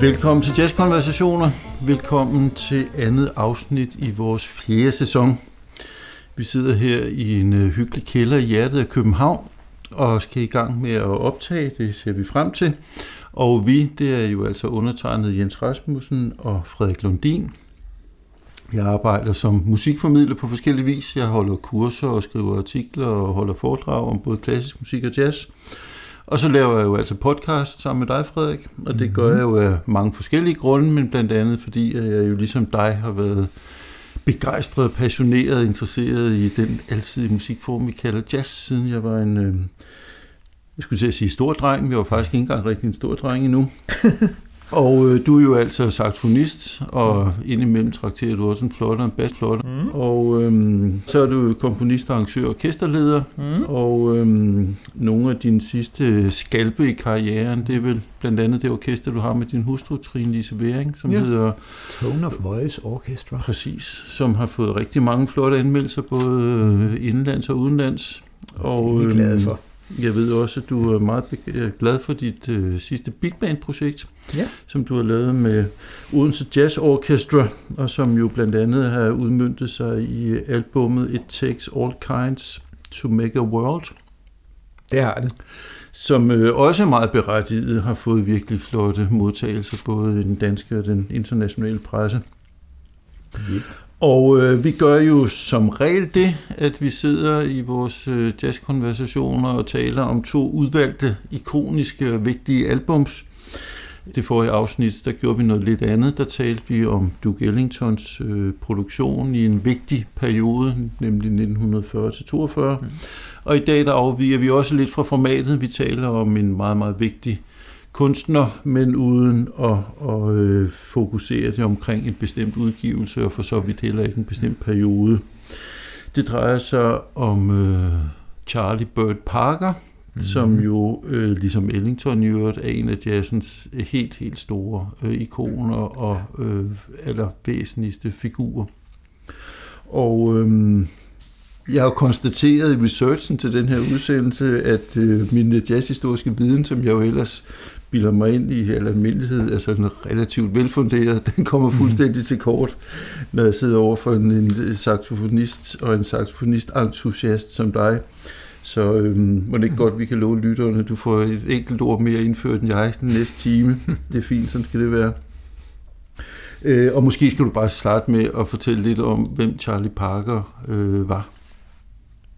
Velkommen til Jazzkonversationer. Velkommen til andet afsnit i vores fjerde sæson. Vi sidder her i en øh, hyggelig kælder i hjertet af København og skal i gang med at optage. Det ser vi frem til. Og vi, det er jo altså undertegnet Jens Rasmussen og Frederik Lundin. Jeg arbejder som musikformidler på forskellige vis. Jeg holder kurser og skriver artikler og holder foredrag om både klassisk musik og jazz. Og så laver jeg jo altså podcast sammen med dig, Frederik, og det gør jeg jo af mange forskellige grunde, men blandt andet fordi jeg jo ligesom dig har været begejstret, passioneret, interesseret i den alsidige musikform, vi kalder jazz, siden jeg var en, øh, jeg skulle til at sige stor dreng, vi var faktisk ikke engang rigtig en stor dreng endnu. Og øh, du er jo altså saxofonist, og indimellem trakterer du også en flotter, en basflotter. Mm. Og øhm, så er du komponist, arrangør og orkesterleder. Mm. Og øhm, nogle af dine sidste skalpe i karrieren, det er vel blandt andet det orkester, du har med din hustru, Trine Lise Væring, som ja. hedder... Tone of Voice Orchestra. Præcis, som har fået rigtig mange flotte anmeldelser, både øh, indlands og udenlands. Og, det er vi glade øhm, for. Jeg ved også, at du er meget glad for dit øh, sidste big band-projekt, ja. som du har lavet med Odense Jazz Orchestra, og som jo blandt andet har udmyndtet sig i albummet It Takes All Kinds to Make a World. Det har det. Som øh, også er meget berettiget, har fået virkelig flotte modtagelser, både i den danske og den internationale presse. Yep. Og øh, vi gør jo som regel det, at vi sidder i vores øh, jazzkonversationer og taler om to udvalgte, ikoniske og vigtige albums. Det forrige afsnit, der gjorde vi noget lidt andet. Der talte vi om Duke Ellingtons øh, produktion i en vigtig periode, nemlig 1940-42. Mm. Og i dag der afviger vi også lidt fra formatet. Vi taler om en meget, meget vigtig kunstner, men uden at, at øh, fokusere det omkring en bestemt udgivelse, og for så vidt heller ikke en bestemt periode. Det drejer sig om øh, Charlie Bird Parker, mm. som jo, øh, ligesom Ellington i øvrigt, er en af jazzens helt, helt store øh, ikoner og øh, allervæsentligste figurer. Og øh, jeg har konstateret i researchen til den her udsendelse, at øh, min jazzhistoriske viden, som jeg jo ellers bilder mig ind i al almindelighed, er sådan relativt velfunderet. Den kommer fuldstændig til kort, når jeg sidder over for en, en saxofonist og en saxofonist-entusiast som dig. Så øhm, må det ikke godt, vi kan love lytterne, du får et enkelt ord mere indført end jeg den næste time. Det er fint, sådan skal det være. Øh, og måske skal du bare starte med at fortælle lidt om, hvem Charlie Parker øh, var.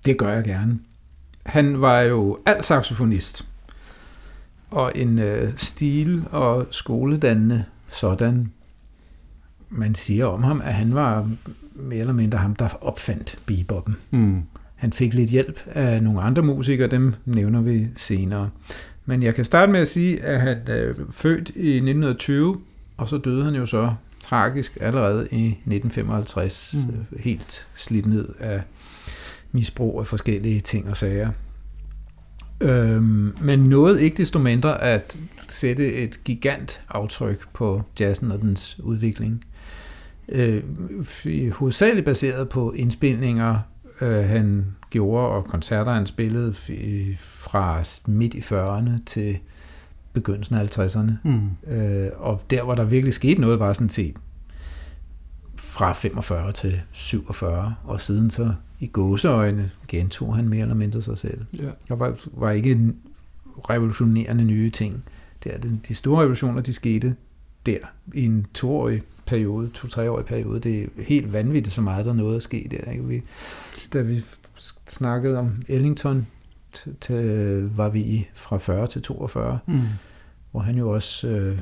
Det gør jeg gerne. Han var jo alt saxofonist og en øh, stil og skoledannende sådan. Man siger om ham, at han var mere eller mindre ham, der opfandt beboppen. Mm. Han fik lidt hjælp af nogle andre musikere, dem nævner vi senere. Men jeg kan starte med at sige, at han øh, født i 1920, og så døde han jo så tragisk allerede i 1955, mm. Øh, helt slidt ned af misbrug af forskellige ting og sager. Øhm, men nåede ikke desto mindre at sætte et gigant aftryk på jazzen og dens udvikling. Øh, hovedsageligt baseret på indspilninger, øh, han gjorde, og koncerter, han spillede fra midt i 40'erne til begyndelsen af 50'erne. Mm. Øh, og der, hvor der virkelig skete noget, var sådan set fra 45 til 47, og siden så i gåseøjne gentog han mere eller mindre sig selv. Ja. Der var, var ikke revolutionerende nye ting. Det er de store revolutioner, de skete der i en toårig periode, to-treårig periode. Det er helt vanvittigt, så meget der nåede at ske der. Ikke? Vi, da vi snakkede om Ellington, var vi fra 40 til 42, mm. hvor han jo også øh,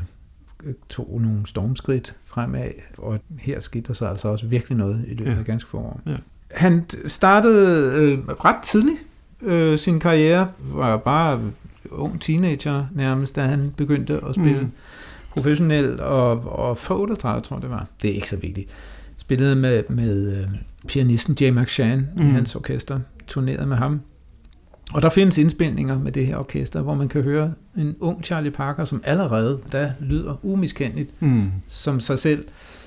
tog nogle stormskridt fremad, og her skete der så altså også virkelig noget i løbet ja. af ganske få år. Ja. Han startede øh, ret tidligt øh, sin karriere, var bare ung teenager nærmest, da han begyndte at spille mm. professionelt, og, og for 38, tror jeg det var. Det er ikke så vigtigt. Spillede med, med øh, pianisten Jay McShann mm. i hans orkester, turnerede med ham. Og der findes indspilninger med det her orkester, hvor man kan høre en ung Charlie Parker, som allerede der lyder umiskendeligt mm. som sig selv, øh,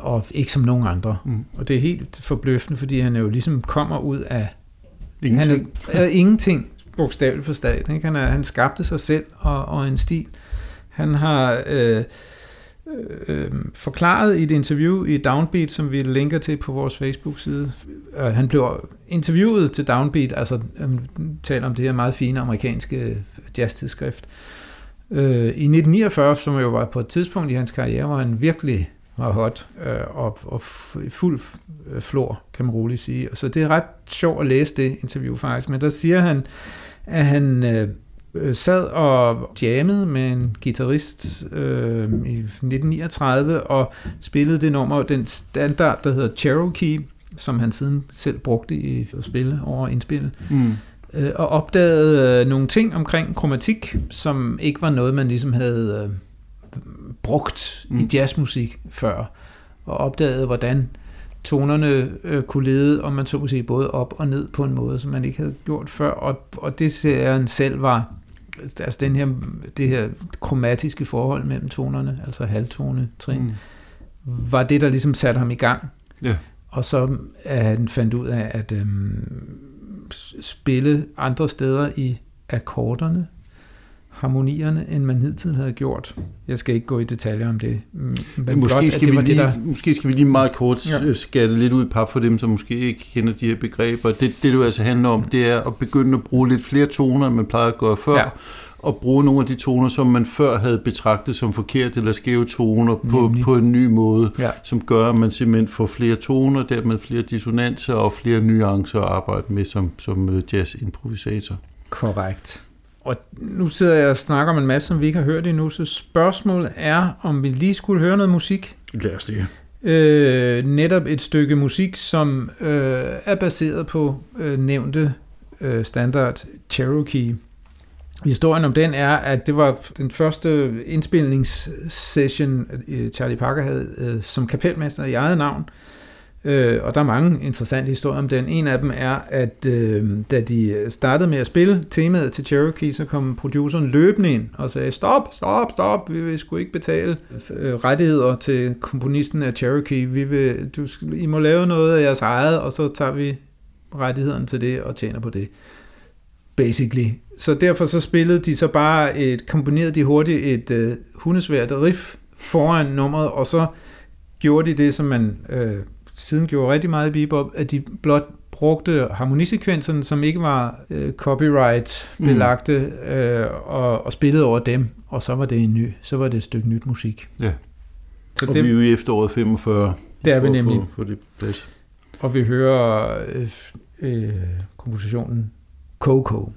og ikke som nogen andre. Mm. Og det er helt forbløffende, fordi han jo ligesom kommer ud af ingenting, han er, er ingenting bogstaveligt for staten. Ikke? Han, er, han skabte sig selv og, og en stil, Han har øh, øh, forklaret i et interview i Downbeat, som vi linker til på vores Facebook-side. Øh, han blev interviewet til Downbeat, altså han taler om det her meget fine amerikanske jazztidsskrift. Øh, I 1949, som jo var på et tidspunkt i hans karriere, hvor han virkelig var hot øh, og, og fuld flor, kan man roligt sige. Så det er ret sjovt at læse det interview faktisk, men der siger han, at han øh, sad og jammede med en guitarist øh, i 1939 og spillede det nummer, den standard, der hedder Cherokee, som han siden selv brugte i at spille over indspil. Mm. Øh, og opdagede øh, nogle ting omkring kromatik, som ikke var noget, man ligesom havde øh, brugt mm. i jazzmusik før. Og opdagede, hvordan tonerne øh, kunne lede, om man så må sige, både op og ned på en måde, som man ikke havde gjort før. Og, og det ser han selv var altså den her, det her kromatiske forhold mellem tonerne, altså halvtone, trin, mm. var det, der ligesom satte ham i gang. Ja. Og så er han fandt ud af at øhm, spille andre steder i akkorderne, harmonierne, end man hidtil havde gjort. Jeg skal ikke gå i detaljer om det. Men måske, blot, skal det vi lige, det, der... måske skal vi lige meget kort ja. skatte lidt ud i pap for dem, som måske ikke kender de her begreber. Det, det, det jo altså handler om, det er at begynde at bruge lidt flere toner, end man plejede at gøre før. Ja og bruge nogle af de toner, som man før havde betragtet som forkert eller skæve toner på, på en ny måde, ja. som gør, at man simpelthen får flere toner, dermed flere dissonanser og flere nuancer at arbejde med som, som øh, jazz-improvisator. Korrekt. Og nu sidder jeg og snakker om en masse, som vi ikke har hørt endnu, så spørgsmålet er, om vi lige skulle høre noget musik. Lad os det. Øh, netop et stykke musik, som øh, er baseret på øh, nævnte øh, standard Cherokee. Historien om den er, at det var den første indspilningssession, øh, Charlie Parker havde øh, som kapelmester i eget navn. Øh, Øh, og der er mange interessante historier om den. En af dem er, at øh, da de startede med at spille temaet til Cherokee, så kom produceren løbende ind og sagde, stop, stop, stop, vi vil sgu ikke betale øh, rettigheder til komponisten af Cherokee. Vi vil, du, I må lave noget af jeres eget, og så tager vi rettighederne til det og tjener på det. Basically. Så derfor så spillede de så bare et, komponerede de hurtigt et øh, hundesvært riff foran nummeret, og så gjorde de det, som man øh, siden gjorde rigtig meget i bebop, at de blot brugte harmonisekvenserne, som ikke var øh, copyright-belagte, mm. øh, og, og spillede over dem, og så var det en ny, så var det et stykke nyt musik. Ja. Så og det, vi er jo i efteråret 45. Det er vi nemlig. For, for det plads. Og vi hører øh, øh, kompositionen Coco.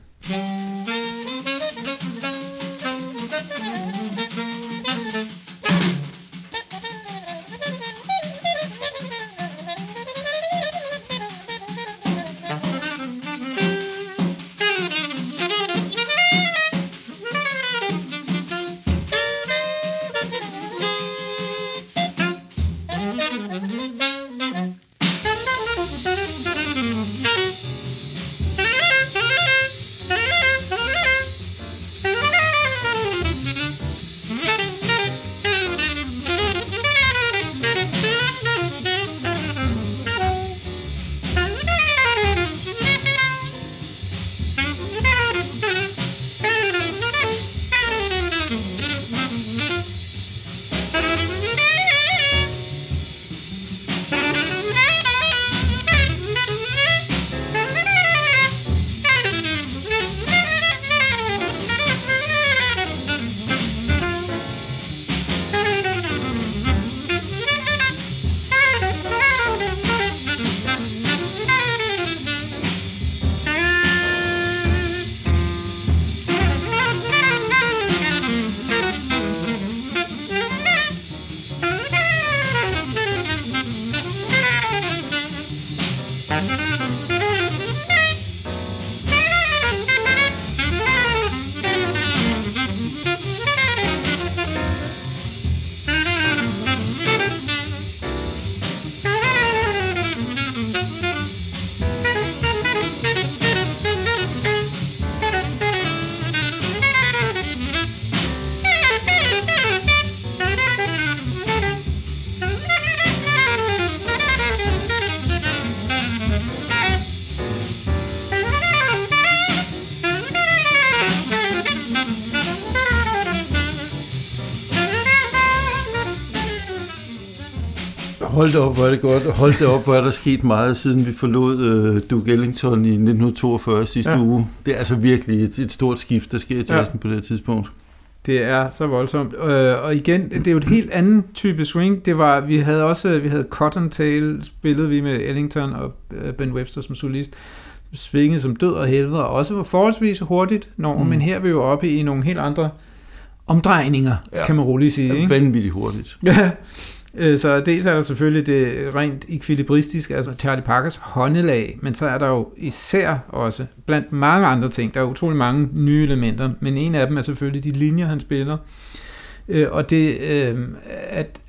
Hold det op, hvor er det godt. Hold det op, hvor er der sket meget, siden vi forlod uh, Duke Ellington i 1942 sidste ja. uge. Det er altså virkelig et, et stort skift, der sker i jazzen ja. på det tidspunkt. Det er så voldsomt. Øh, og igen, det er jo et helt anden type swing. Det var, vi havde også, vi havde Cottontail, spillede vi med Ellington og øh, Ben Webster som solist, svinget som død og helvede, og også var forholdsvis hurtigt, når, mm. men her er vi jo oppe i nogle helt andre omdrejninger, ja. kan man roligt sige. Ikke? Vanvittigt hurtigt. Ja, øh, så dels er der selvfølgelig det rent ekvilibristiske, altså Charlie Parkers håndelag, men så er der jo især også, blandt mange andre ting, der er utrolig mange nye elementer, men en af dem er selvfølgelig de linjer, han spiller. Øh, og det, øh, at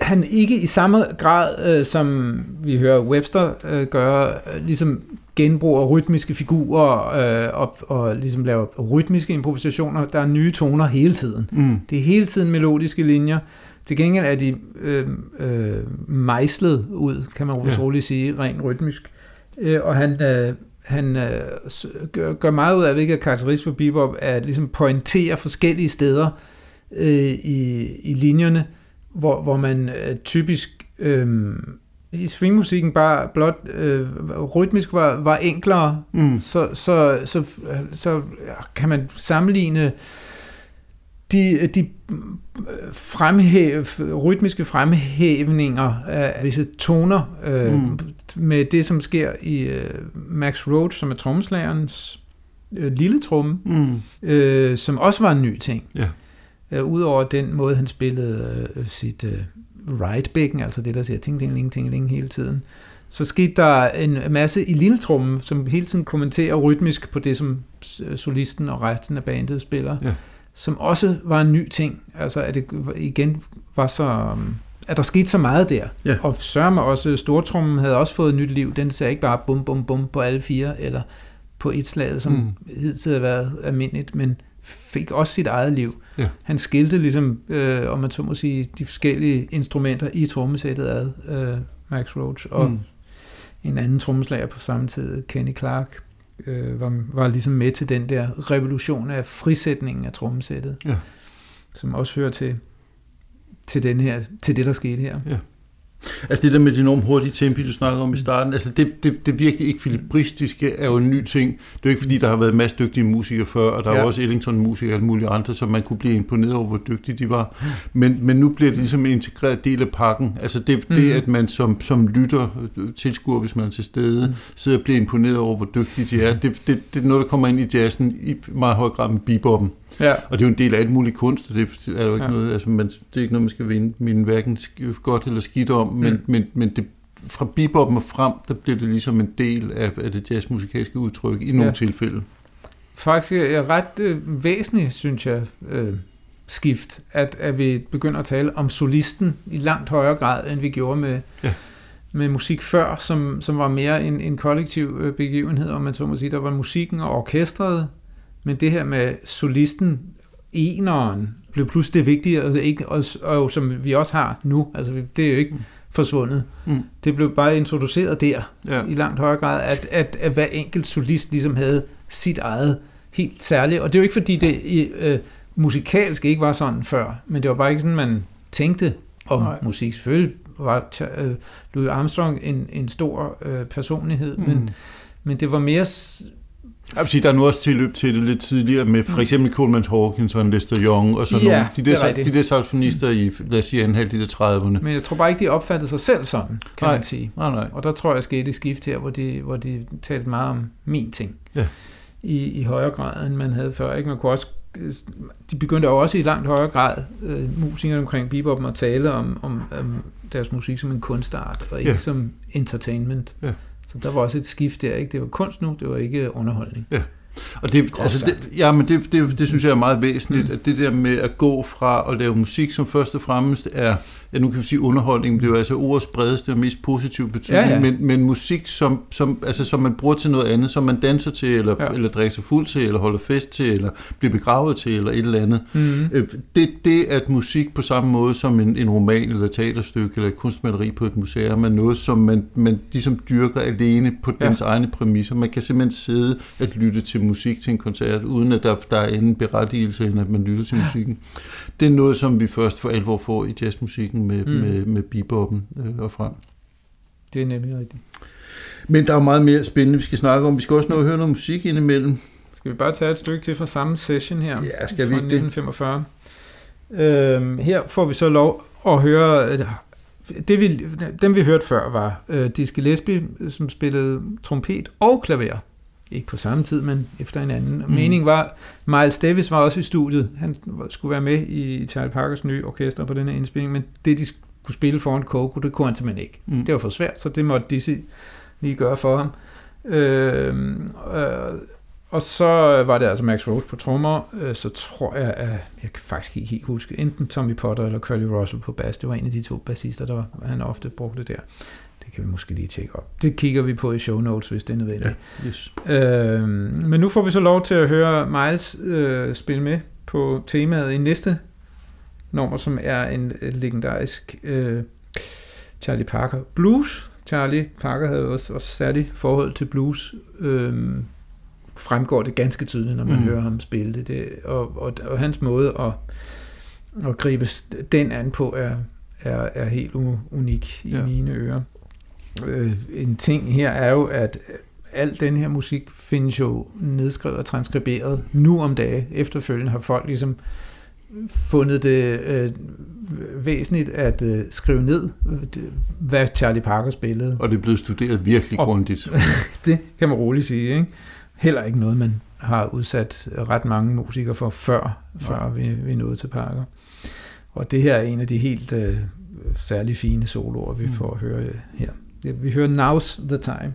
han ikke i samme grad, som vi hører Webster gøre, ligesom genbruger rytmiske figurer øh, og, og ligesom laver rytmiske improvisationer. Der er nye toner hele tiden. Mm. Det er hele tiden melodiske linjer. Til gengæld er de øh, øh, mejslet ud, kan man ja. roligt sige, rent rytmisk. Øh, og han, øh, han øh, gør, gør meget ud af, hvilket er karakteristisk for bebop, at ligesom pointere forskellige steder øh, i, i linjerne, hvor, hvor man øh, typisk øh, i swingmusikken bare blot øh, rytmisk var, var enklere, mm. så, så, så, så kan man sammenligne de, de fremhæv, rytmiske fremhævninger af visse toner øh, mm. med det, som sker i øh, Max Roach, som er trommeslagerens øh, lille tromme, mm. øh, som også var en ny ting. Ja. Øh, Udover den måde, han spillede øh, sit... Øh, right-bækken, altså det, der siger ting, ting, ting, ting, ting hele tiden. Så skete der en masse i lille trummen, som hele tiden kommenterer rytmisk på det, som solisten og resten af bandet spiller, ja. Som også var en ny ting. Altså, at det igen var så... At der skete så meget der. Ja. Og sørme også, stortrummen havde også fået et nyt liv. Den sagde ikke bare bum, bum, bum på alle fire, eller på et slag, som mm. hidtil havde været almindeligt, men fik også sit eget liv. Ja. Han skilte ligesom, øh, om man så må sige, de forskellige instrumenter i trommesættet ad, øh, Max Roach, og mm. en anden trommeslager på samme tid, Kenny Clark, øh, var, var ligesom med til den der revolution af frisætningen af trommesættet, ja. som også hører til, til, den her, til det, der skete her. Ja. Altså det der med det enormt hurtige tempo, du snakker om i starten, altså det, det, det virkelig ekvilibristiske er jo en ny ting. Det er jo ikke fordi, der har været masser dygtige musikere før, og der ja. er også Ellington-musikere og alle mulige andre, som man kunne blive imponeret over, hvor dygtige de var. Men, men nu bliver det ligesom en integreret del af pakken. Altså det, mm. det at man som, som lytter, tilskuer, hvis man er til stede, mm. sidder og bliver imponeret over, hvor dygtige de er, det, det, det er noget, der kommer ind i jazzen i meget høj grad med beboppen. Ja. Og det er jo en del af alt muligt kunst, og det er jo ikke ja. noget, altså man, det er ikke noget, man skal vinde min hverken godt eller skidt om, men, mm. men, men det, fra beboppen og frem, der bliver det ligesom en del af, af det jazzmusikalske udtryk i nogle ja. tilfælde. Faktisk er ret øh, væsentligt, synes jeg, øh, skift, at, at vi begynder at tale om solisten i langt højere grad, end vi gjorde med, ja. med musik før, som, som var mere en, en kollektiv øh, begivenhed, om man så må sige. Der var musikken og orkestret, men det her med solisten, eneren, blev pludselig det vigtige, altså ikke, og, og som vi også har nu. Altså, det er jo ikke mm. forsvundet. Mm. Det blev bare introduceret der, ja. i langt højere grad, at, at, at hver enkelt solist ligesom havde sit eget helt særligt. Og det er jo ikke, fordi det øh, musikalsk ikke var sådan før, men det var bare ikke sådan, man tænkte om Nej. musik. Selvfølgelig var øh, Louis Armstrong en, en stor øh, personlighed, mm. men, men det var mere jeg vil sige, der er nu også tilløb til det lidt tidligere med for mm. eksempel Coleman Hawkins og Lester Young og sådan ja, nogle. De der, de der saxofonister i, lad os sige, en halv de der 30'erne. Men jeg tror bare ikke, de opfattede sig selv sådan, kan nej, man sige. Nej, nej. Og der tror jeg, skete et skift her, hvor de, hvor de talte meget om min ting. Ja. I, I højere grad, end man havde før. Ikke? Man kunne også de begyndte også i langt højere grad, øh, musikere omkring beboppen, at tale om, om, om deres musik som en kunstart, og ikke ja. som entertainment. Ja. Så der var også et skift der, ikke? Det var kunst nu, det var ikke underholdning. Ja. Og det, altså det, ja, men det, det, det synes jeg er meget væsentligt, mm. at det der med at gå fra at lave musik, som først og fremmest er ja, nu kan vi sige underholdning, det er jo altså ordets bredeste og mest positive betydning, ja, ja. Men, men musik, som, som, altså, som man bruger til noget andet, som man danser til, eller, ja. eller drikker sig fuld til, eller holder fest til, eller bliver begravet til, eller et eller andet. Mm. Det, det at musik på samme måde som en, en roman, eller et teaterstykke, eller et kunstmaleri på et museum, er noget, som man, man ligesom dyrker alene på ja. dens egne præmisser. Man kan simpelthen sidde og lytte til til musik til en koncert, uden at der, der er en berettigelse, end at man lytter til musikken. Det er noget, som vi først for alvor får i jazzmusikken med, mm. med, med beboppen øh, og frem. Det er nemlig rigtigt. Men der er meget mere spændende, vi skal snakke om. Vi skal også nå at høre noget musik indimellem. Skal vi bare tage et stykke til fra samme session her? Ja, skal vi fra 1945. Øhm, her får vi så lov at høre... Det vi, dem vi hørte før var uh, Dizzy Gillespie, som spillede trompet og klaver. Ikke på samme tid, men efter hinanden. Mm. Meningen var, Miles Davis var også i studiet. Han skulle være med i Charlie Parkers nye orkester på den her indspilning, men det, de skulle spille foran Coco, det kunne han simpelthen ikke. Mm. Det var for svært, så det måtte Dizzy lige gøre for ham. Øh, øh, og så var det altså Max Rose på trommer, øh, så tror jeg, at jeg kan faktisk ikke helt huske, enten Tommy Potter eller Curly Russell på bas. Det var en af de to bassister, der var, han ofte brugte der. Det kan vi måske lige tjekke op. Det kigger vi på i show notes, hvis det er nødvendigt. Ja, yes. øh, men nu får vi så lov til at høre Miles øh, spille med på temaet i næste nummer, som er en legendarisk øh, Charlie Parker blues. Charlie Parker havde også, også særligt forhold til blues. Øh, fremgår det ganske tydeligt, når man mm. hører ham spille det. det og, og, og hans måde at, at gribe den an på er, er, er helt unik i ja. mine ører. Øh, en ting her er jo, at al den her musik findes jo nedskrevet og transkriberet nu om dage. Efterfølgende har folk ligesom fundet det øh, væsentligt at øh, skrive ned, hvad Charlie Parker spillede. Og det er blevet studeret virkelig og, grundigt. det kan man roligt sige. Ikke? Heller ikke noget, man har udsat ret mange musikere for før, før vi, vi nåede til Parker. Og det her er en af de helt øh, særlig fine soloer, vi mm. får at høre her. Vi hører Now's the Time.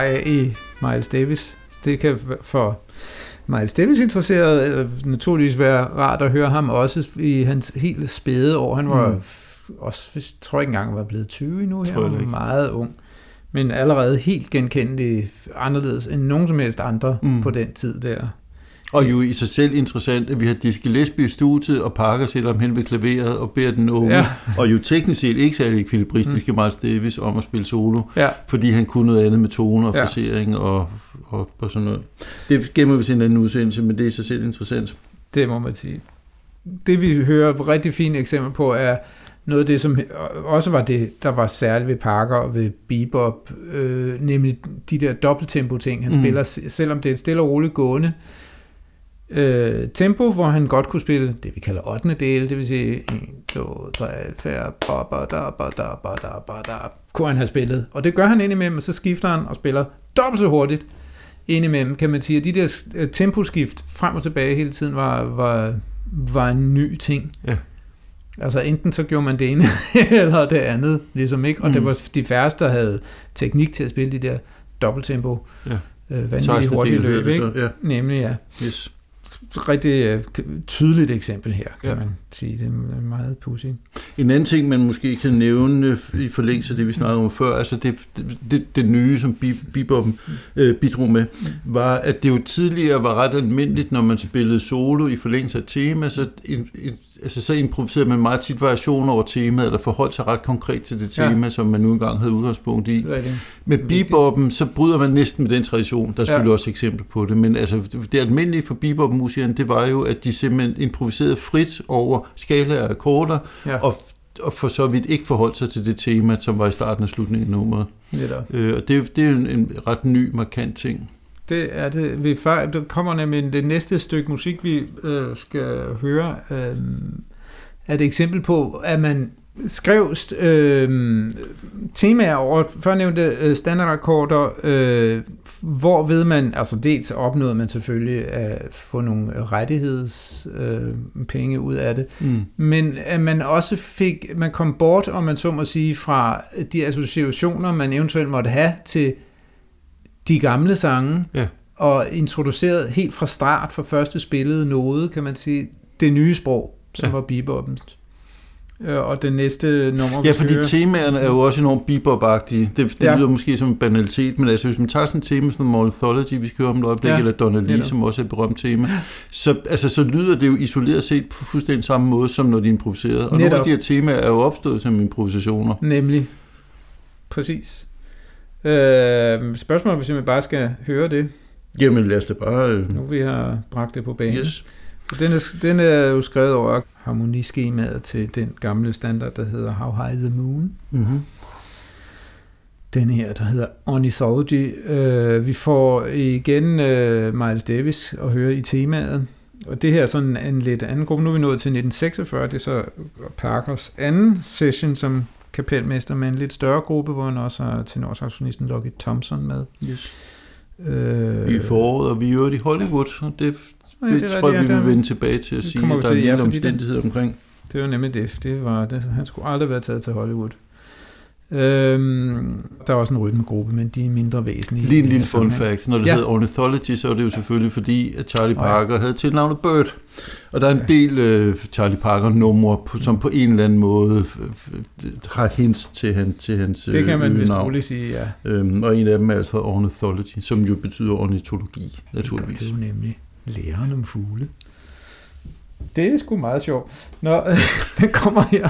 Sky i Miles Davis. Det kan for Miles Davis interesseret øh, naturligvis være rart at høre ham også i hans helt spæde år. Han var mm. også, jeg tror ikke engang, var blevet 20 nu her. Han var meget ung. Men allerede helt genkendelig anderledes end nogen som helst andre mm. på den tid der. Og jo i sig selv interessant, at vi har Dizzy Gillespie i studiet, og Parker sætter ham hen ved klaveret og beder den unge, ja. og jo teknisk set ikke særlig ekvilibristiske mm. Miles Davis om at spille solo, ja. fordi han kunne noget andet med tone og frasering ja. og, og, og sådan noget. Det gemmer vi til en anden udsendelse, men det er i sig selv interessant. Det må man sige. Det vi hører et rigtig fint eksempel på er noget af det, som også var det, der var særligt ved Parker og ved Bebop, øh, nemlig de der dobbelttempo ting, han mm. spiller, selvom det er et stille og roligt gående, øh, tempo, hvor han godt kunne spille det, vi kalder 8. del, det vil sige 1, 2, 3, 4, ba, ba, da, ba, da, ba, da, ba, da, kunne han have spillet. Og det gør han indimellem, og så skifter han og spiller dobbelt så hurtigt indimellem, kan man sige. at de der øh, temposkift frem og tilbage hele tiden var, var, var en ny ting. Ja. Altså enten så gjorde man det ene eller det andet, ligesom ikke. Og mm. det var de færreste, der havde teknik til at spille de der dobbelttempo. Ja øh, vanvittigt hurtige løb, ikke? Ja. Nemlig, ja. Yes. Rigtig øh, tydeligt eksempel her, kan Ja. man sige. Det er meget pudsigt. En anden ting, man måske kan nævne øh, i forlængelse af det, vi snakkede om før, altså det, det, det nye, som Bebop'en øh, bidrog med, var, at det jo tidligere var ret almindeligt, når man spillede solo i forlængelse af tema, så, in, in, altså, så improviserede man meget tit variationer over temaet, eller forholdt sig ret konkret til det Ja. tema, som man nu engang havde udgangspunkt i. Med bebop'en, så bryder man næsten med den tradition. Der er selvfølgelig Ja. også eksempler på det, men altså, det almindelige for bebop-musikerne, det var jo, at de simpelthen improviserede frit over skalaer og akkorder, Ja, og, og for så vidt ikke forholdt sig til det tema, som var i starten og slutningen af nummeret. Øh, og det, det er jo en, en ret ny, markant ting. Det er det. Vi før, der kommer nemlig det næste stykke musik, vi øh, skal høre, øh, er et eksempel på, at man skrev øh, temaer over førnævnte øh, standardakkorder, øh, hvor ved man, altså dels opnåede man selvfølgelig at få nogle rettighedspenge øh, penge ud af det, Mm. men at man også fik, man kom bort, om man så må sige, fra de associationer, man eventuelt måtte have til de gamle sange, Ja. og introduceret helt fra start, fra første spillede node, kan man sige, det nye sprog, som Ja. ja. var bebop'en. Øh, Og det næste nummer, Ja, fordi høre- temaerne er jo også enormt bebop-agtige. Det, det Ja. lyder måske som en banalitet, men altså hvis man tager sådan et tema som Ornithology, vi skal høre om et øjeblik, Ja, eller Donna Lee, netop. som også er et berømt tema, så, altså, så lyder det jo isoleret set på fuldstændig samme måde, som når de er improviseret. Og nogle af Netop. de her temaer er jo opstået som improvisationer. Nemlig. Præcis. Øh, spørgsmålet er, hvis jeg bare skal høre det, Jamen lad os da bare... Øh, nu vi har bragt det på banen. yes. Den er, den er jo skrevet over harmoniskemaet til den gamle standard, der hedder How High the Moon. Mm-hmm. Den her, der hedder Ornithology. Øh, vi får igen øh, Miles Davis at høre i temaet. Og det her er sådan en lidt anden gruppe. Nu er vi nået til 1946. Det er så Parkers anden session som kapelmester med en lidt større gruppe, hvor han også har tenorsaxofonisten Lucky Thompson med. yes. Øh, Vi i foråret, og vi er jo i Hollywood, og det, ja, det, er det tror jeg, vi ja, vil vende tilbage til at sige, at der er en ja, lille fordi det- omstændighed omkring. Det var nemlig det. det, var, det han skulle aldrig være taget til Hollywood. Øhm, der er også en rytmegruppe, men de er mindre væsentlige. Lige en lille fun fact. Når det Ja. hedder Ornithology, så er det jo selvfølgelig fordi, at Charlie Åh, ja. Parker havde tilnavnet Bird. Og der er en Ja. del øh, Charlie Parker-numre, som på en eller anden måde har hints til, han, til hans Det kan man øh, vist navn. roligt sige, ja. Øhm, og en af dem er altså Ornithology, som jo betyder ornitologi, naturligvis. Det er jo nemlig læren om fugle. Det er sgu meget sjovt. Nå, den kommer her.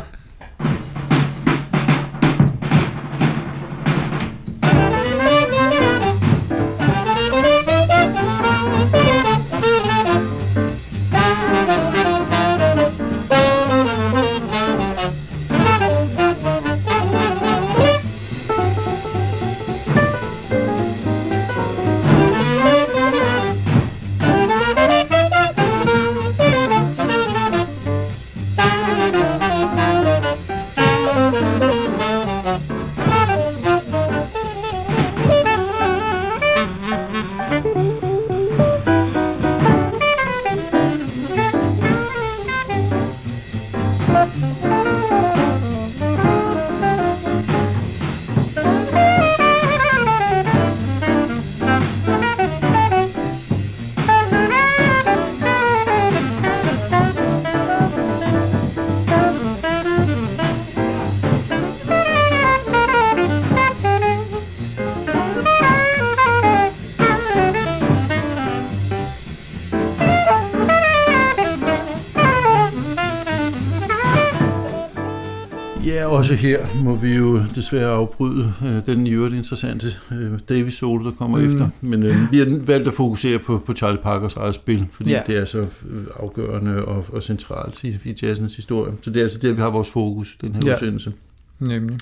Også her må vi jo desværre afbryde øh, den i øvrigt interessante øh, Davis solo, der kommer Mm. efter. Men øh, vi har valgt at fokusere på, på Charlie Parkers eget spil, fordi Ja. det er så øh, afgørende og, og centralt i, i jazzens historie. Så det er altså der, vi har vores fokus, den her ja. udsendelse. Nemlig.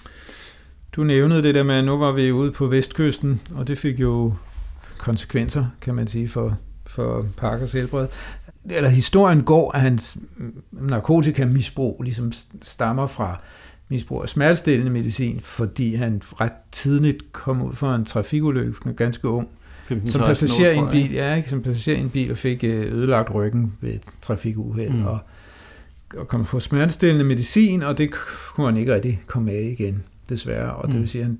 Du nævnede det der med, at nu var vi ude på vestkysten, og det fik jo konsekvenser, kan man sige, for, for Parkers helbred. Eller historien går, at hans narkotikamisbrug ligesom stammer fra misbrug af smertestillende medicin, fordi han ret tidligt kom ud for en trafikulykke, ganske ung, 15, som 16 år, passager i en bil, ja, ikke? som passager i en bil og fik øh, ødelagt ryggen ved et trafikuheld, mm. Og, og kom på smertestillende medicin, og det kunne han ikke rigtig komme af igen, desværre. Og det Mm. vil sige, at han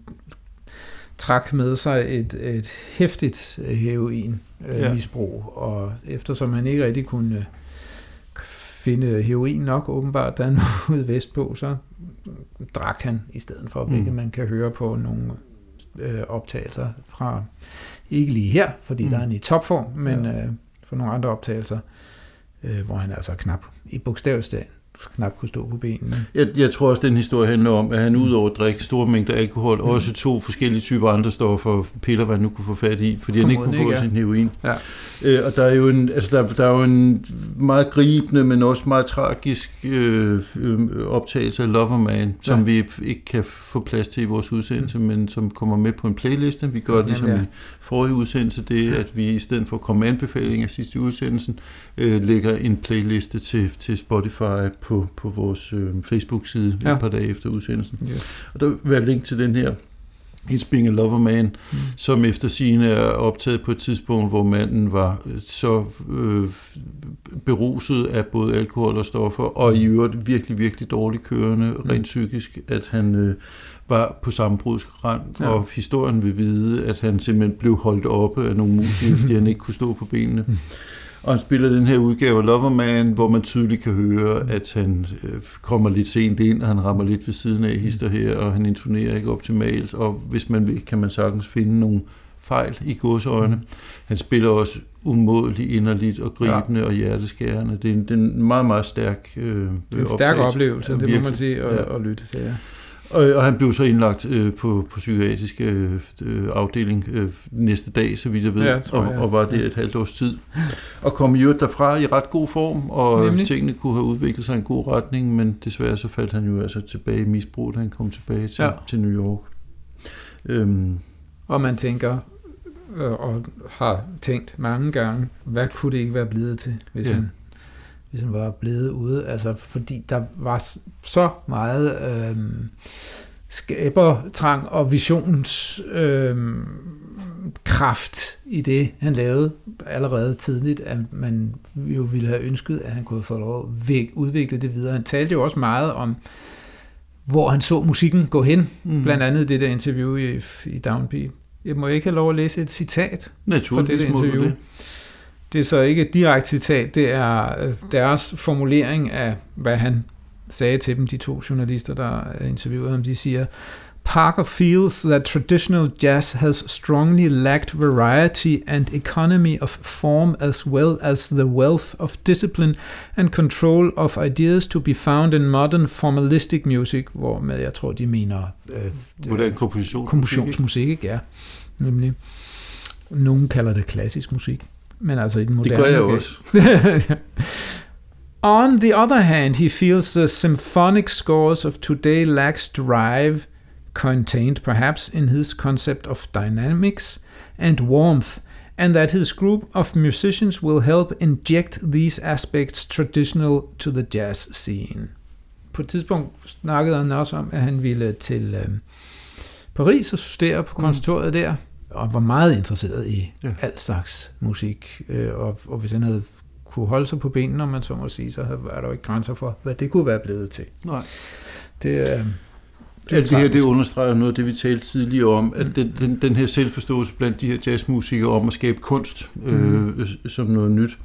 trak med sig et, et hæftigt heroin ja. misbrug, og eftersom han ikke rigtig kunne finde heroin nok åbenbart, der er ude vestpå, så drak han i stedet for, hvilket mm. man kan høre på nogle øh, optagelser fra, ikke lige her, fordi mm. der er han i topform, men ja. øh, for nogle andre optagelser, øh, hvor han altså knap i bogstavsdagen knap kunne stå på benene. Jeg, jeg tror også, den historie handler om, at han udover at drikke store mængder alkohol, mm. også to forskellige typer andre stoffer, piller, hvad han nu kunne få fat i, fordi han ikke kunne få ja. sin heroin. Ja. Øh, og der er jo en, altså der, der er jo en meget gribende, men også meget tragisk øh, øh, optagelse af Loverman, som ja. vi ikke kan få plads til i vores udsendelse, mm. men som kommer med på en playliste. Vi gør det ligesom ja. i forrige udsendelse, det at vi i stedet for at komme med anbefalinger sidste udsendelsen, øh, lægger en playliste til, til Spotify på, på vores øh, Facebook-side ja. et par dage efter udsendelsen. Yes. Og der vil være link til den her It's Being a Lover Man, mm. som efter sine er optaget på et tidspunkt, hvor manden var øh, så øh, beruset af både alkohol og stoffer, og i øvrigt virkelig, virkelig dårligt kørende, mm. rent psykisk, at han øh, var på sammenbrudsrand, ja. og historien vil vide, at han simpelthen blev holdt oppe af nogle musikere, fordi han ikke kunne stå på benene. Og han spiller den her udgave af Loverman, hvor man tydeligt kan høre, at han øh, kommer lidt sent ind, og han rammer lidt ved siden af hister her, og han intonerer ikke optimalt, og hvis man vil, kan man sagtens finde nogle fejl i godsøjne. Han spiller også umådeligt inderligt og gribende ja. og hjerteskærende. Det er en, det er en meget, meget stærk øh, Det er en stærk oplevelse, det må man sige, at, ja. at lytte til. Ja. Og, og han blev så indlagt øh, på, på psykiatrisk øh, afdeling øh, næste dag, så vidt jeg ved, ja, jeg, og, og var det et halvt års tid. Og kom jo derfra i ret god form, og Nemlig. tingene kunne have udviklet sig i en god retning, men desværre så faldt han jo altså tilbage i misbrug, da han kom tilbage til, ja. til New York. Øhm. Og man tænker, øh, og har tænkt mange gange, hvad kunne det ikke være blevet til, hvis ja. han han var blevet ude. Altså, fordi der var så meget øh, skabertrang og visionskraft øh, kraft i det, han lavede allerede tidligt, at man jo ville have ønsket, at han kunne få lov at udvikle det videre. Han talte jo også meget om, hvor han så musikken gå hen, mm. blandt andet det der interview i, i Downbeat. Jeg må ikke have lov at læse et citat fra det der interview. Det. Det er så ikke et direkte citat, det er øh, deres formulering af, hvad han sagde til dem, de to journalister, der interviewede ham. De siger, Parker feels that traditional jazz has strongly lacked variety and economy of form as well as the wealth of discipline and control of ideas to be found in modern formalistic music, hvor med jeg tror, de mener øh, komposition, kompositionsmusik, ja. Nemlig. Nogen kalder det klassisk musik. Men altså i den moderne... Det gør jeg også. On the other hand, he feels the symphonic scores of today lacks drive, contained perhaps in his concept of dynamics and warmth, and that his group of musicians will help inject these aspects traditional to the jazz scene. På et tidspunkt snakkede han også om, at han ville til øh, Paris og studere på konservatoriet mm. der, og var meget interesseret i ja. alt slags musik. Øh, og, og hvis han havde kunne holde sig på benene, om man så må sige, så var der jo ikke grænser for, hvad det kunne være blevet til. Nej. Det, øh, alt det her, det understreger noget af det, vi talte tidligere om, at den, den, den her selvforståelse blandt de her jazzmusikere om at skabe kunst øh, mm. som noget nyt.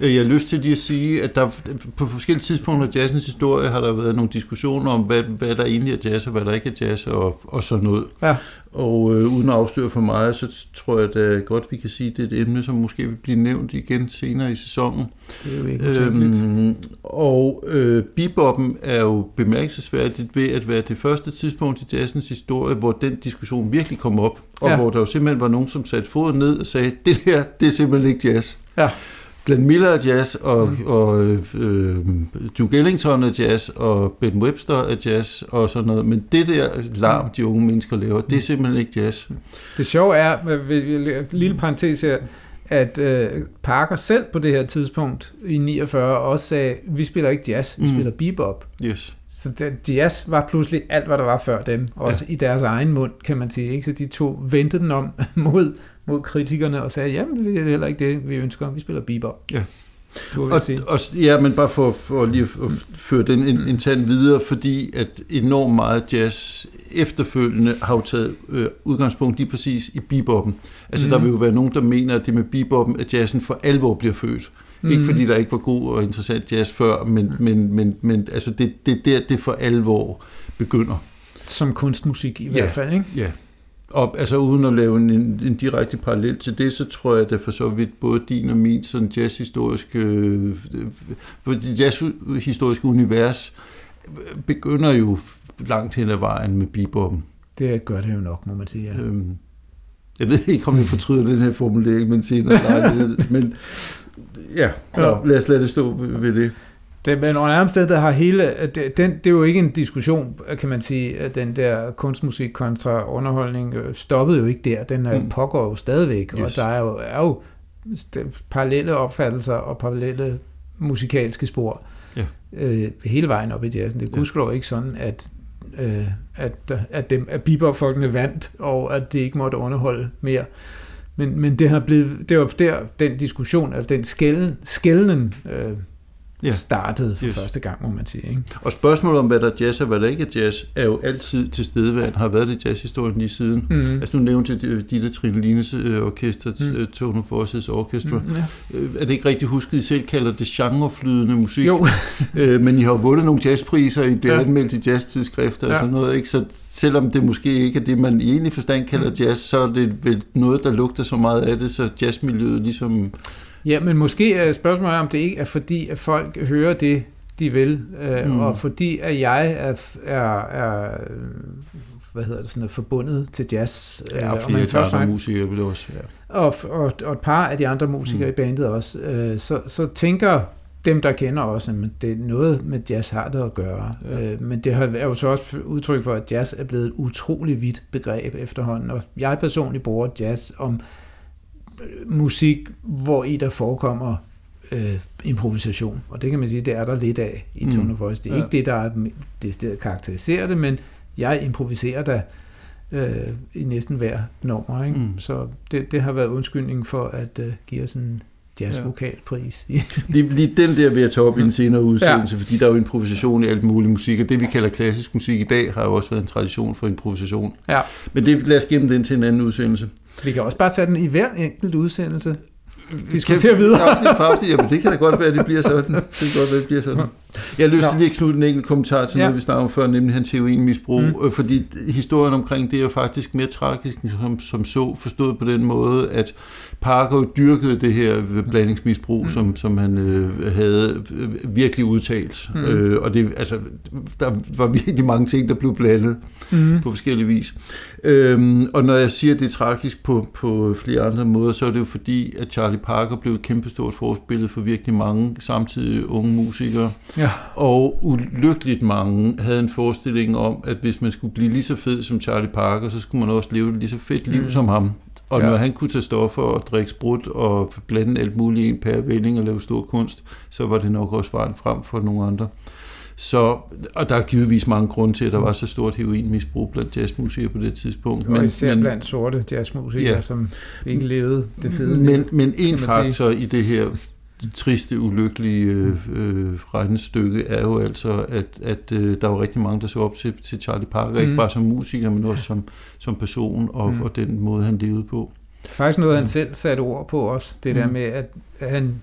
Øh, jeg har lyst til lige at sige, at der på forskellige tidspunkter i jazzens historie har der været nogle diskussioner om, hvad, hvad der egentlig er jazz og hvad der ikke er jazz og, og sådan noget. Ja. Og øh, uden at afsløre for meget, så tror jeg da godt, vi kan sige, at det er et emne, som måske vil blive nævnt igen senere i sæsonen. Det er jo ikke øhm, Og øh, beboppen er jo bemærkelsesværdigt ved at være det første tidspunkt i jazzens historie, hvor den diskussion virkelig kom op, og ja. hvor der jo simpelthen var nogen, som satte foden ned og sagde, det her, det er simpelthen ikke jazz. Ja. Glenn Miller er jazz, og, mm. og øh, Duke Ellington er jazz, og Ben Webster er jazz, og sådan noget. Men det der larm, de unge mennesker laver, det er simpelthen ikke jazz. Det sjove er, lille parentes her, at øh, Parker selv på det her tidspunkt i 49 også sagde, vi spiller ikke jazz, vi mm. spiller bebop. Yes. Så det, jazz var pludselig alt, hvad der var før dem, også ja. i deres egen mund, kan man sige. Ikke? Så de to vendte den om mod mod kritikerne og sagde, jamen det er heller ikke det, vi ønsker. Vi spiller bebop. Ja. Og, og, ja, men bare for, for lige at føre den en, en tand videre, fordi at enormt meget jazz efterfølgende har jo taget øh, udgangspunkt lige præcis i beboppen. Altså mm. der Mhm. vil jo være nogen, der mener, at det med beboppen, at jazzen for alvor bliver født. Mm. Ikke Mhm. fordi der ikke var god og interessant jazz før, men, men, men, men altså det, det er der, det for alvor begynder. Som kunstmusik i Ja. hvert fald, ikke? Ja. Og altså uden at lave en, en, direkte parallel til det, så tror jeg, at det for så vidt både din og min sådan jazzhistoriske, øh, øh, det jazzhistoriske univers øh, begynder jo langt hen ad vejen med beboppen. Det gør det jo nok, må man sige. Ja. Øhm, jeg ved ikke, om jeg fortryder den her formulering, men senere lejlighed. men ja, nå, Ja. lad os lade det stå ved det. Det, men under steder har hele, det, den, det er jo ikke en diskussion, kan man sige, at den der kunstmusik kontra underholdning øh, stoppede jo ikke der. Den Mm. mm. pågår jo stadigvæk, yes. Og der er jo, er jo parallelle opfattelser og parallelle musikalske spor Ja. øh, hele vejen op i jazzen. Det er Ja. gudskelov ikke sådan, at, øh, at, at, dem, at bebop-folkene vandt, og at det ikke måtte underholde mere. Men, men det har blevet, det var der, den diskussion, altså den skælden, skælden øh, Ja. startede for Yes. første gang, må man sige. Ikke? Og spørgsmålet om, hvad der er jazz og hvad der ikke er jazz, er jo altid til stedeværende, har været det i jazzhistorien lige siden. Mm. Altså nu nævnte jeg Ditte Trinelines øh, orkester, Mm. mm. Tone Forces Orchestra. Mm. Ja. Øh, er det ikke rigtig husket, I selv kalder det genreflydende musik? Jo, Øh, men I har jo vundet nogle jazzpriser, I bliver Ja. anmeldt i jazztidsskrifter og Ja. sådan noget, ikke? Så selvom det måske ikke er det, man i egentlig forstand kalder Mm. jazz, så er det vel noget, der lugter så meget af det, så jazzmiljøet ligesom... ja, men måske er spørgsmålet om det ikke er fordi, at folk hører det, de vil, øh, Mm. og fordi at jeg er, er, er hvad hedder det, sådan noget, forbundet til jazz. Ja, og flere af de andre musikere vil også, ja. og, og, og et par af de andre musikere Mm. i bandet også, øh, så, så tænker dem, der kender også, at det er noget med jazz har det at gøre. Ja. Øh, men det har- er jo så også udtryk for, at jazz er blevet et utrolig vidt begreb efterhånden. Og jeg personligt bruger jazz om øh, musik, hvor i der forekommer øh, improvisation. Og det kan man sige, det er der lidt af i Mm. Tone Voice. Det er Ja. ikke det, der er det sted karakteriserer det, men jeg improviserer da øh, i næsten hver nummer. Ikke? Mm. Så det, det har været undskyldning for at øh, give os en jazzvokalpris. Ja. Lige, lige den der vil jeg tage op i en senere udsendelse, ja. fordi der er jo improvisation i alt muligt musik, og det vi kalder klassisk musik i dag, har jo også været en tradition for improvisation. Ja. Men det, lad os gemme den til en anden udsendelse. Vi kan også bare tage den i hver enkelt udsendelse. Diskutere Kan- videre. Afsnit for afsnit. Jamen, det kan da godt være, at det bliver sådan. Det kan godt være, at det bliver sådan. Jeg har lyst til lige at knytte en enkelt kommentar til Ja. noget, vi snakkede om før, nemlig hans heroinmisbrug. Mm. Mm. Fordi historien omkring det er faktisk mere tragisk, som, som så forstået på den måde, at Parker dyrkede det her blandingsmisbrug, Mm. som, som han øh, havde øh, virkelig udtalt. Mm. Øh, og det, altså, der var virkelig mange ting, der blev blandet Mm. på forskellige vis. Øhm, og når jeg siger, at det er tragisk på, på flere andre måder, så er det jo fordi, at Charlie Parker blev et kæmpestort forbillede for virkelig mange samtidig unge musikere. Ja. Og ulykkeligt mange havde en forestilling om, at hvis man skulle blive lige så fed som Charlie Parker, så skulle man også leve et lige så fedt liv mm. som ham. Og Ja. når han kunne tage stoffer og drikke sprut og blande alt muligt i en pære vending og lave stor kunst, så var det nok også vejen frem for nogle andre. Så, og der er givetvis mange grunde til, at der var så stort heroinmisbrug blandt jazzmusikere på det tidspunkt. Og især blandt sorte jazzmusikere, Ja. som ikke levede det fede men, men en faktor i det her triste, ulykkelige øh, øh, regnestykke er jo altså, at, at øh, der var rigtig mange, der så op til, til Charlie Parker, mm. Ikke bare som musiker, men også som, som person og, Mm. og den måde, han levede på. Faktisk noget, han Mm. selv satte ord på også. Det der Mm. med, at han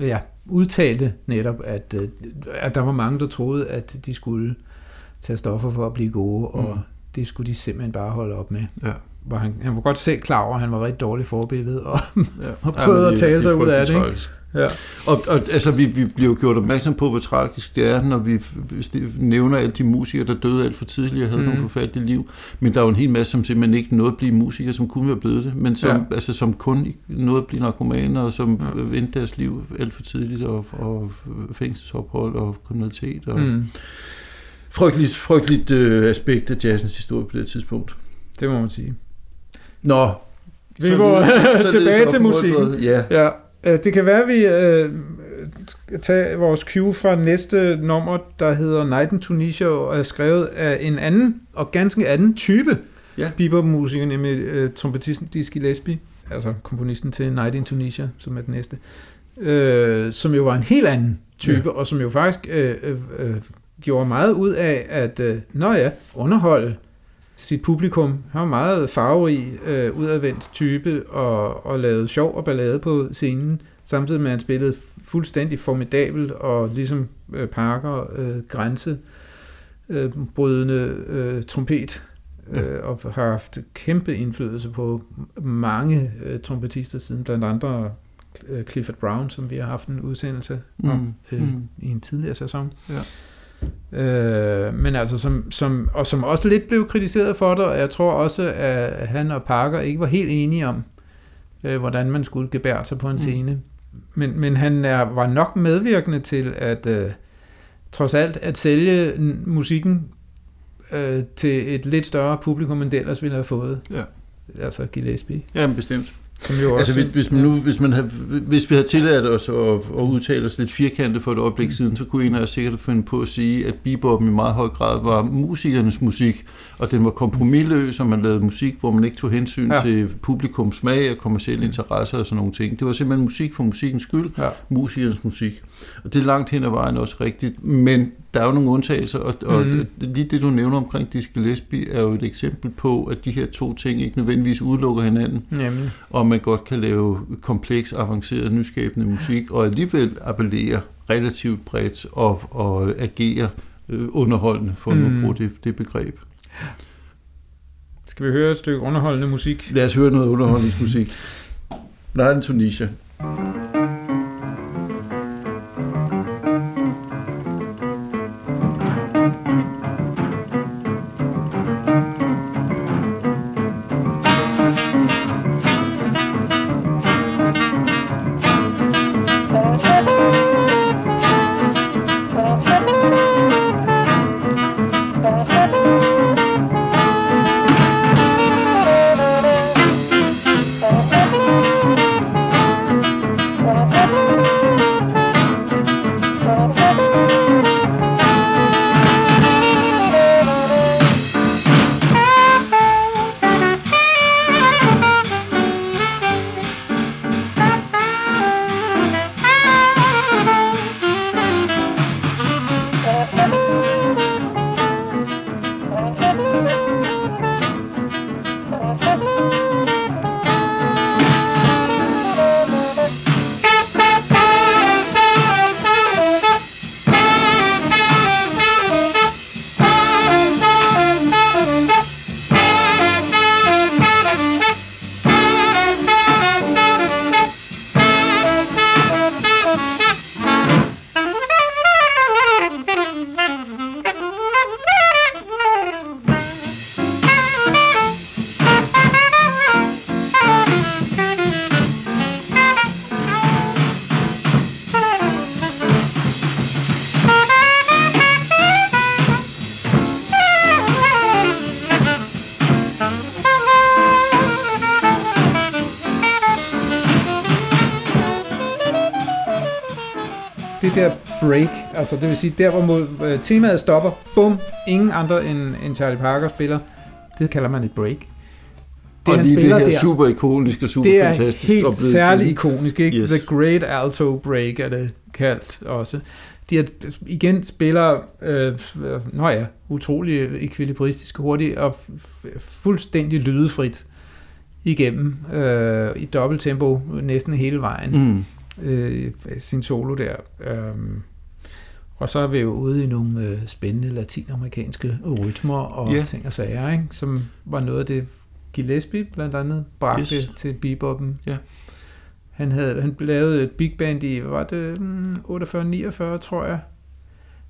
ja, udtalte netop, at, øh, at der var mange, der troede, at de skulle tage stoffer for at blive gode, og Mm. det skulle de simpelthen bare holde op med. Ja. Hvor han, han var godt selv klar over, at han var rigtig dårligt forbillede, og, Ja. og prøvede at tale sig ud af det. Ikke? Ja. Og, og altså, vi, vi bliver jo gjort opmærksom på, hvor tragisk det er, når vi nævner alle de musikere, der døde alt for tidligt og havde mm. nogle forfærdelige liv. Men der er jo en hel masse, som simpelthen ikke nåede at blive musikere, som kunne være blevet det, men som, Ja. ja. altså, som kun nåede at blive narkomaner, og som Ja. ja. endte deres liv alt for tidligt, og, og fængselsophold og kriminalitet. Og. Mm, Frygteligt, frygteligt øh, aspekt af jazzens historie på det tidspunkt. det må man sige. Nå, Vi går tilbage til musikken. Ja, Ja, øh, det kan være, at vi øh, skal tage vores cue fra næste nummer, der hedder Night in Tunisia, og er skrevet af en anden og ganske anden type Ja. bebop-musiker, nemlig øh, trompetisten Dizzy Gillespie, altså komponisten til Night in Tunisia, som er den næste, øh, som jo var en helt anden type, ja. og som jo faktisk øh, øh, øh, gjorde meget ud af at, øh, nå ja, underholde sit publikum. Han var meget farverig, øh, udadvendt type og, og lavede sjov og ballade på scenen, samtidig med at han spillede fuldstændig formidabelt og ligesom øh, Parker øh, grænse øh, brydende øh, trompet øh, og har haft kæmpe indflydelse på mange øh, trompetister siden, blandt andre øh, Clifford Brown, som vi har haft en udsendelse om Mm, øh, mm. i en tidligere sæson. Ja. Øh, men altså, som, som, og som også lidt blev kritiseret for det, og jeg tror også, at han og Parker ikke var helt enige om, øh, hvordan man skulle gebære sig på en Mm. scene. Men, men han er, var nok medvirkende til, at øh, trods alt, at sælge musikken øh, til et lidt større publikum, end det ellers ville have fået. Ja. Altså Gillespie. Ja, bestemt. Som jo Altså også, hvis, hvis, man nu, hvis, man havde, hvis vi havde tilladt os at, at udtale os lidt firkantet for et øjeblik siden, så kunne en af os sikkert finde på at sige, at beboppen i meget høj grad var musikernes musik, og den var kompromilløs, og man lavede musik, hvor man ikke tog hensyn ja. til publikums smag og kommersielle interesser og sådan nogle ting. Det var simpelthen musik for musikkens skyld, Ja. musikernes musik. Og det er langt hen ad vejen også rigtigt, men der er jo nogle undtagelser, og, og Mhm. lige det du nævner omkring Gillespie er jo et eksempel på, at de her to ting ikke nødvendigvis udelukker hinanden Nemlig. og man godt kan lave kompleks, avanceret, nyskabende musik, og alligevel appellere relativt bredt og, og agere øh, underholdende, for mm. nu Mm. at bruge det, det begreb. Skal vi høre et stykke underholdende musik? Lad os høre noget underholdningsmusik. Night in Tunisia. det altså det vil sige, der hvor mod, øh, temaet stopper, bum, ingen andre end, end Charlie Parker spiller, det kalder man et break. Det, og han lige det spiller her der, super ikonisk og super det er fantastisk. helt og særligt ikonisk, ikke? Yes. The Great Alto Break er det kaldt også. De er, igen spiller, øh, nå ja, utrolig ekvilibristisk hurtigt og fuldstændig lydefrit igennem øh, i dobbelt tempo næsten hele vejen Mm. øh, sin solo der. Øhm, og så er vi jo ude i nogle øh, spændende latinamerikanske rytmer og yeah. ting og sager, ikke? som var noget af det, Gillespie blandt andet bragte Yes. til beboppen. Ja. Han havde han lavede et big band i, hvad var det, mm, 48-49, tror jeg,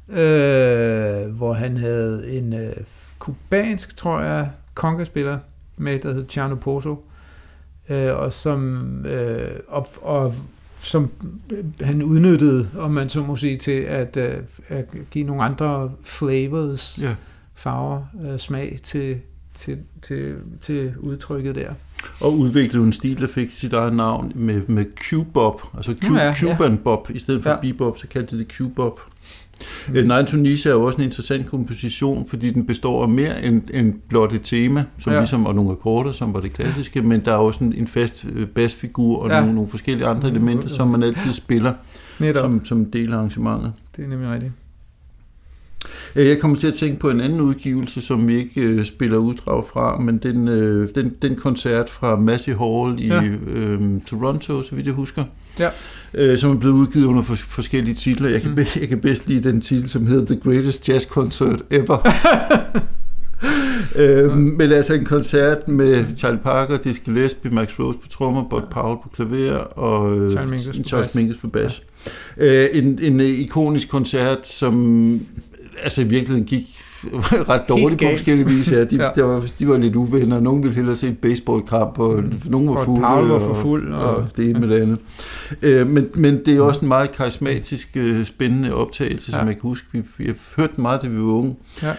øh, hvor han havde en øh, kubansk, tror jeg, conga-spiller med, der hed Chano Pozo, øh, og som øh, og, og som han udnyttede, om man så må sige, til at, øh, at give nogle andre flavors, Ja. farver, øh, smag til, til, til, til udtrykket der. Og udviklede en stil, der fik sit eget navn med, med Q-bop, altså Q, ja, ja, Cuban bop, i stedet for ja. bebop, så kaldte de det Q-bop. Mm. Night Tunisia er jo også en interessant komposition, fordi den består af mere end, end blot et tema, som Ja. ligesom, og nogle akkorder, som var det klassiske, men der er også en, en fast øh, basfigur og Ja. nogle, nogle forskellige andre elementer, som man altid spiller Netop, som, som del af arrangementet. det er nemlig rigtigt. Øh, Jeg kommer til at tænke på en anden udgivelse, som vi ikke øh, spiller uddrag fra, men den, øh, den, den koncert fra Massey Hall i ja. øh, Toronto, så vidt jeg husker, Ja. Øh, som er blevet udgivet under for, forskellige titler. Jeg kan, Mm. jeg kan bedst lide den titel, som hedder The Greatest Jazz Concert Ever. øh, men altså en koncert med Charlie Parker, Dizzy Gillespie, Max Rose på trommer, Bud Powell på klaver og øh, Charles Mingus på Charles på bas. Øh, en, en ikonisk koncert, som altså i virkeligheden gik ret dårligt på forskellige vis. Ja, de, Ja. Der var, de var lidt uvenner. Nogle ville hellere se et baseballkamp, og Mm. nogle var fulde. Powell var for fuld, og- Og, og det ene med det andet. Øh, men, men det er også en meget karismatisk, øh, spændende optagelse, Ja. som jeg kan huske. Vi, vi har hørt den meget, da vi var unge. Ja.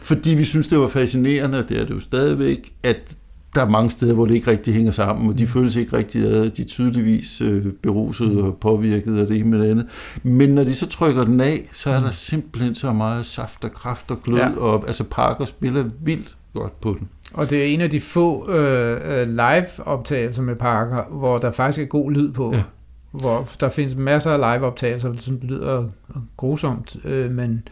Fordi vi synes, det var fascinerende, og det er det jo stadigvæk, at der er mange steder, hvor det ikke rigtig hænger sammen, og de Mm. føles ikke rigtig ad. De er tydeligvis øh, beruset og påvirket af det ene med det andet. Men når de så trykker den af, så er der simpelthen så meget saft og kraft og glød, Ja. ja. og altså Parker spiller vildt godt på den. Og det er en af de få øh, øh, live-optagelser med Parker, hvor der faktisk er god lyd på. Ja. Hvor der findes masser af live-optagelser, som lyder grusomt, øh, men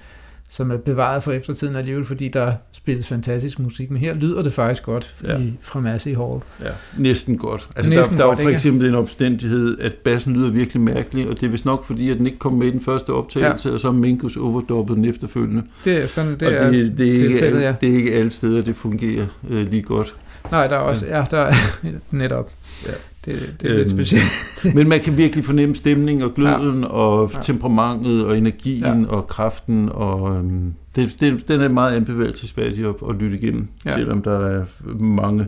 som er bevaret for eftertiden alligevel, fordi der spilles fantastisk musik. Men her lyder det faktisk godt Ja. i, fra Massey Hall. Ja, næsten godt. Altså, Næsten der, der godt, var for ikke? eksempel en omstændighed, at bassen lyder virkelig mærkelig, og det er vist nok fordi, at den ikke kom med i den første optagelse, ja. og så Minkus overdoppet den efterfølgende. Det er sådan, det, og er det, det, er ikke, ja. det er ikke alle steder, det fungerer øh, lige godt. Nej, der er også, ja, der er netop. Ja. Det, det er lidt Øhm, specielt. Men man kan virkelig fornemme stemning og gløden, ja. og Ja. temperamentet og energien Ja. ja. og kraften, og øhm, det, det, den er meget anbefalelsesværdig at, at lytte igennem, Ja. ja. selvom der er mange,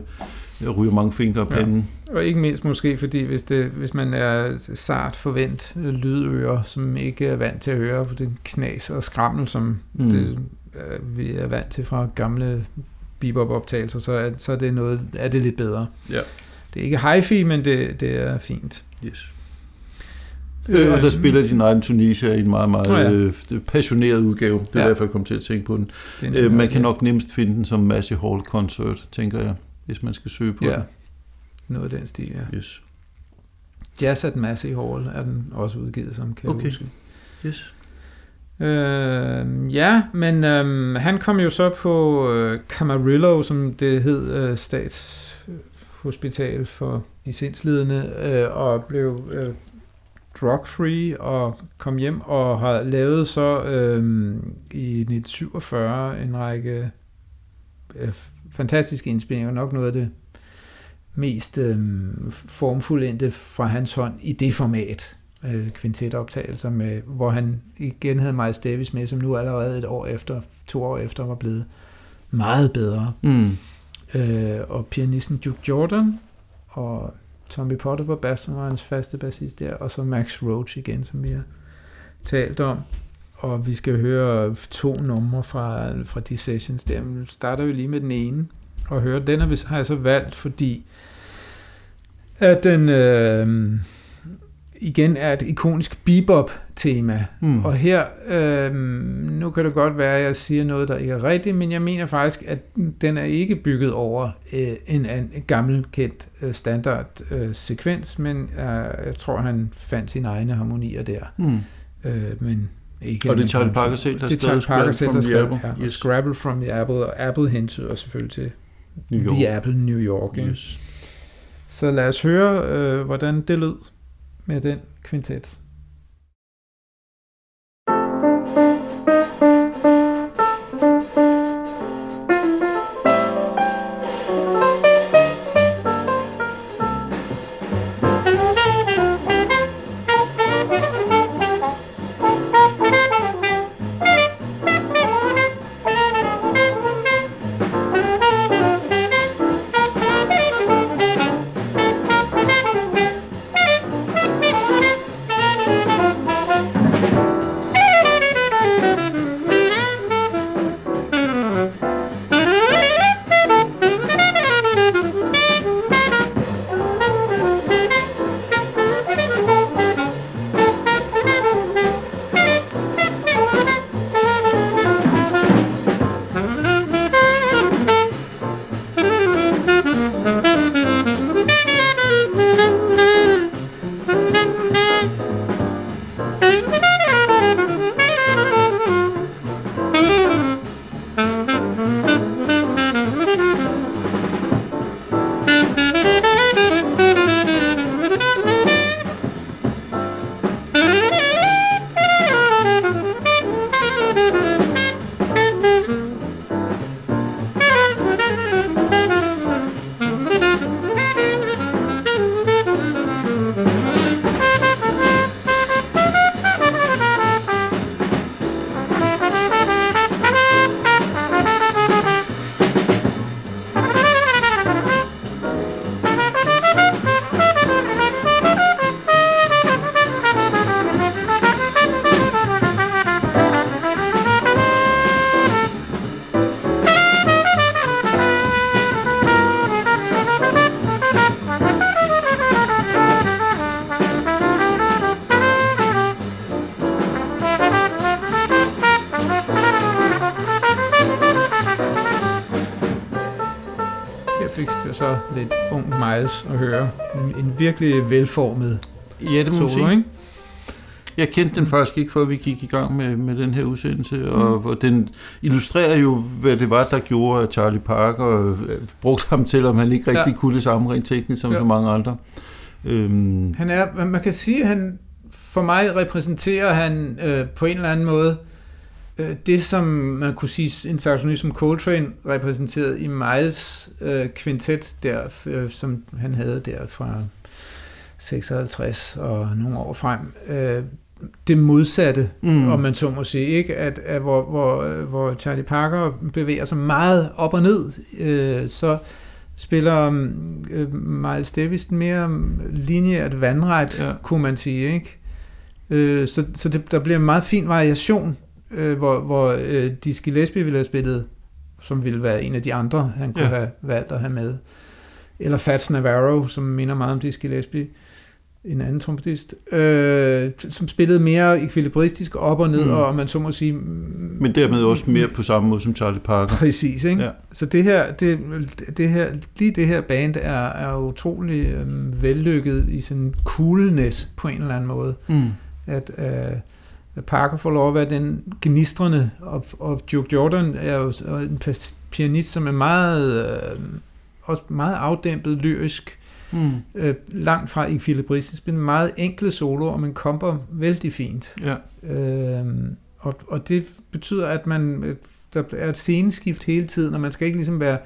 ryger mange fingre af Ja. panden. Og ikke mindst måske, fordi hvis, det, hvis man er sart forvent lydører, som ikke er vant til at høre på den knas og skrammel, som mm. Det, vi er vant til fra gamle bebop-optagelser, så er, så er det noget, er det lidt bedre. Ja. Det er ikke hi-fi, men det, det er fint. Yes. Øh, og der spiller de Night in Tunisia i en meget, meget Nå ja. øh, passioneret udgave. Det er Ja. derfor, jeg kom til at tænke på den. er Øh, man kan nok nemmest finde den som Massey Hall Concert, tænker jeg, hvis man skal søge på Ja, den. noget af den stil, ja. Yes. Jazz at Massey Hall er den også udgivet som, kan Okay. huske. yes. Øh, ja, men øh, han kom jo så på øh, Camarillo, som det hed, øh, hospital for de sindslidende, øh, og blev øh, drug-free og kom hjem og har lavet så øh, i 1947 en række øh, fantastiske indspilninger, nok noget af det mest øh, formfuldendte fra hans hånd i det format øh, kvintetoptagelser, med, hvor han igen havde Miles Davis med, som nu allerede et år efter, to år efter, var blevet meget bedre. Mm. Øh, og pianisten Duke Jordan, og Tommy Potter på bass, som var hans faste bassist der, og så Max Roach igen, som vi har talt om. Og vi skal høre to numre fra, fra de sessions der. Men nu starter vi lige med den ene, og høre. Den har vi- har jeg så valgt, fordi at den øh, igen er et ikonisk bebop-tema. Mm. Og her, øh, nu kan det godt være, at jeg siger noget, der ikke er rigtigt, men jeg mener faktisk, at den er ikke bygget over øh, en, en, gammel kendt øh, standard øh, sekvens, men øh, jeg tror, han fandt sine egne harmonier der. Mm. Øh, men ikke Og det er Charlie Parker selv, der Det Charlie Parker selv, der from the skrev, Apple. ja, Yes. Scrabble from the Apple, og Apple hentyder selvfølgelig til New York. The Apple New York. Yes. Så lad os høre, øh, hvordan det lød med den kvintet. Miles at høre. En, en virkelig velformet Ja, det må solo, ikke? Jeg kendte den faktisk ikke, før vi gik i gang med, med den her udsendelse, og, og den illustrerer jo, hvad det var, der gjorde, at Charlie Parker øh, brugte ham til, om han ikke rigtig Ja. kunne det samme rent teknisk som ja. så mange andre. Øhm, Han er, man kan sige, at han, for mig repræsenterer han øh, på en eller anden måde øh, det, som man kunne sige, en saxofonist som Coltrane repræsenterede i Miles øh, kvintet, der, øh, som han havde der fra 56 og nogle år frem. Øh, det modsatte, mm, om man så må sige, ikke? At, at hvor, hvor, hvor Charlie Parker bevæger sig meget op og ned, øh, så spiller øh, Miles Davis mere lineært vandret. Ja. kunne man sige, ikke? Øh, så så det, der bliver en meget fin variation, øh, hvor, hvor øh, Dizzy Gillespie ville have spillet, som ville være en af de andre, han kunne ja. Have valgt at have med. Eller Fats Navarro, som minder meget om Dizzy Gillespie en anden trompetist, øh, som spillede mere ekvilibristisk op og ned, mm. Mm. og man så må sige... men dermed også mere på samme måde som Charlie Parker. Præcis, ikke? Ja. Så det her, det, det her, lige det her band er, er utrolig øh, vellykket i sin coolness på en eller anden måde. Mm. At, øh, at Parker får lov at være den gnistrende, og, og Duke Jordan er jo en pianist, som er meget, øh, også meget afdæmpet lyrisk, Mm. øh, langt fra ekvilibristisk, men meget enkle soloer, men komper vældig fint. Ja. Øhm, og, og det betyder, at man øh, der er et sceneskift hele tiden, og man skal ikke ligesom være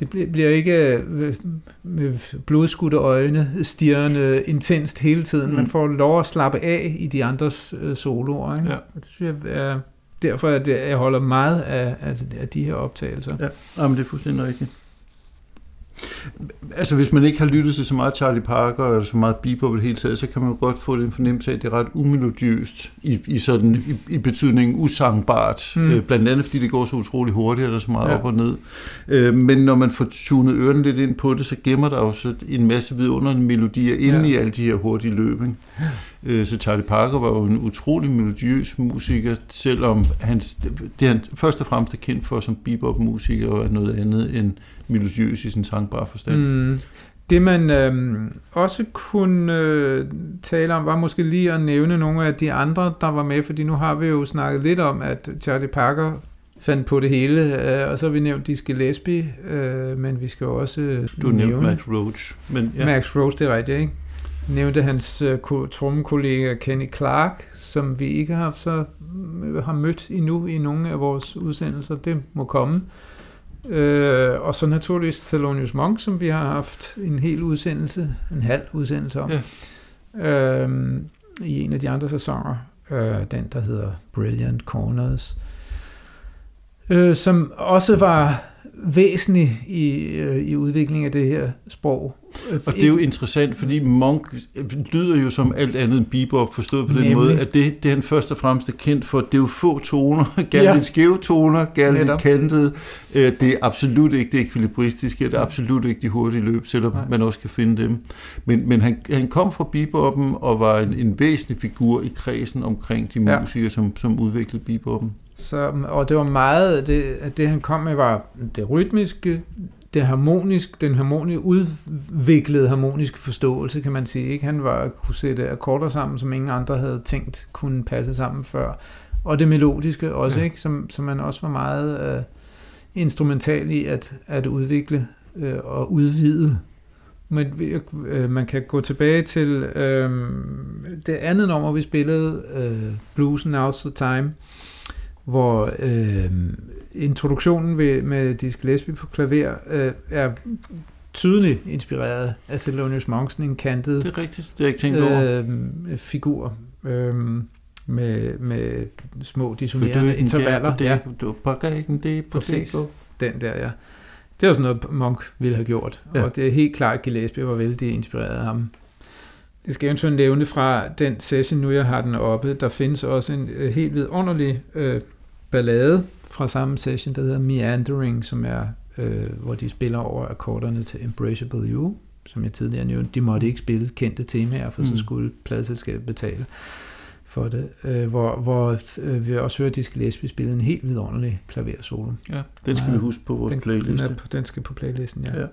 det bliver, ikke øh, med blodskudte øjne stirrende intenst hele tiden. Mm. Man får lov at slappe af i de andres øh, soloer. Ikke? Ja. Og det synes jeg er derfor, at jeg jeg holder meget af, af, af de her optagelser. Ja, jamen, det er fuldstændig rigtigt. Altså, hvis man ikke har lyttet til så meget Charlie Parker, eller så meget bebop i det hele taget, så kan man jo godt få den fornemmelse af, at det er ret umelodiøst, i, i, sådan, i, i betydningen usangbart, Mm. øh, blandt andet fordi det går så utrolig hurtigt, og der er så meget Ja. op og ned. Øh, men når man får tunet ørerne lidt ind på det, så gemmer der jo så en masse vidunderlige melodier inde Ja. i alle de her hurtige løb. Ikke? Øh, Så Charlie Parker var jo en utrolig melodiøs musiker, selvom hans, det han først og fremmest er kendt for som bebop-musiker, er noget andet end melodiøs i sin sangbare forstand. Mm. Det man øhm, også kunne øh, tale om, var måske lige at nævne nogle af de andre, der var med, fordi nu har vi jo snakket lidt om, at Charlie Parker fandt på det hele, øh, og så har vi nævnt Dizzy Gillespie, øh, men vi skal jo også øh, Du nævnte nævne Max Roach. Men, ja. Max Rose, det er rigtigt, ikke? Nævnte hans øh, ko- trommekollega Kenny Clark, som vi ikke har, så, øh, har mødt endnu i nogle af vores udsendelser. Det må komme. Øh, og så naturligvis Thelonious Monk, som vi har haft en hel udsendelse, en halv udsendelse om, ja. øh, i en af de andre sæsoner. Øh, den, der hedder Brilliant Corners. Øh, som også var væsentlig i, øh, i udviklingen af det her sprog. Øh, Og det er jo interessant, fordi Monk lyder jo som alt andet end bebop, forstået på den Nemlig. måde, at det, det han først og fremmest er kendt for, det er jo få toner, gerne Ja. lidt skæve toner, gerne lidt kantede. Øh, Det er absolut ikke det ekvilibristiske, det er absolut ikke de hurtige løb, selvom Nej. Man også kan finde dem. Men, men han, han kom fra beboppen og var en, en væsentlig figur i kredsen omkring de Ja. musikere, som, som udviklede beboppen. Så, og det var meget, det, at det han kom med var det rytmiske, det harmonisk, den harmonisk, udviklede harmoniske forståelse, kan man sige. Ikke? Han var kunne sætte akkorder sammen, som ingen andre havde tænkt kunne passe sammen før. Og det melodiske også, Ja. ikke? Som, som man også var meget øh, instrumental i at, at udvikle øh, og udvide. Men øh, man kan gå tilbage til øh, det andet nummer, vi spillede, øh, Blues Now's the Time, hvor øh, introduktionen ved, med Dizzy Gillespie på klaver øh, er tydeligt inspireret af Thelonious Monk, sådan en kantet Det er rigtigt, det jeg ikke tænkt over. øh, figur øh, med, med små dissonerende det er intervaller. det, Ja, du pakker ikke det på Præcis. den der, ja. Det var sådan noget, Monk ville have gjort. Ja. Ja. Og det er helt klart, at Gillespie var vældig inspireret af ham. Jeg skal eventuelt nævne fra den session, nu jeg har den oppe, der findes også en øh, helt vidunderlig øh, ballade fra samme session, der hedder Meandering, som er, øh, hvor de spiller over akkorderne til Embraceable You, som jeg tidligere nævnte. De måtte ikke spille kendte temaer, for mm. så skulle pladselskabet betale for det, øh, hvor, hvor øh, vi også hører, at Dizzy Gillespie spillede en helt vidunderlig klaversolo. Ja, den skal ja, vi huske på vores den, playliste. Den, er, den skal på playlisten, ja. ja.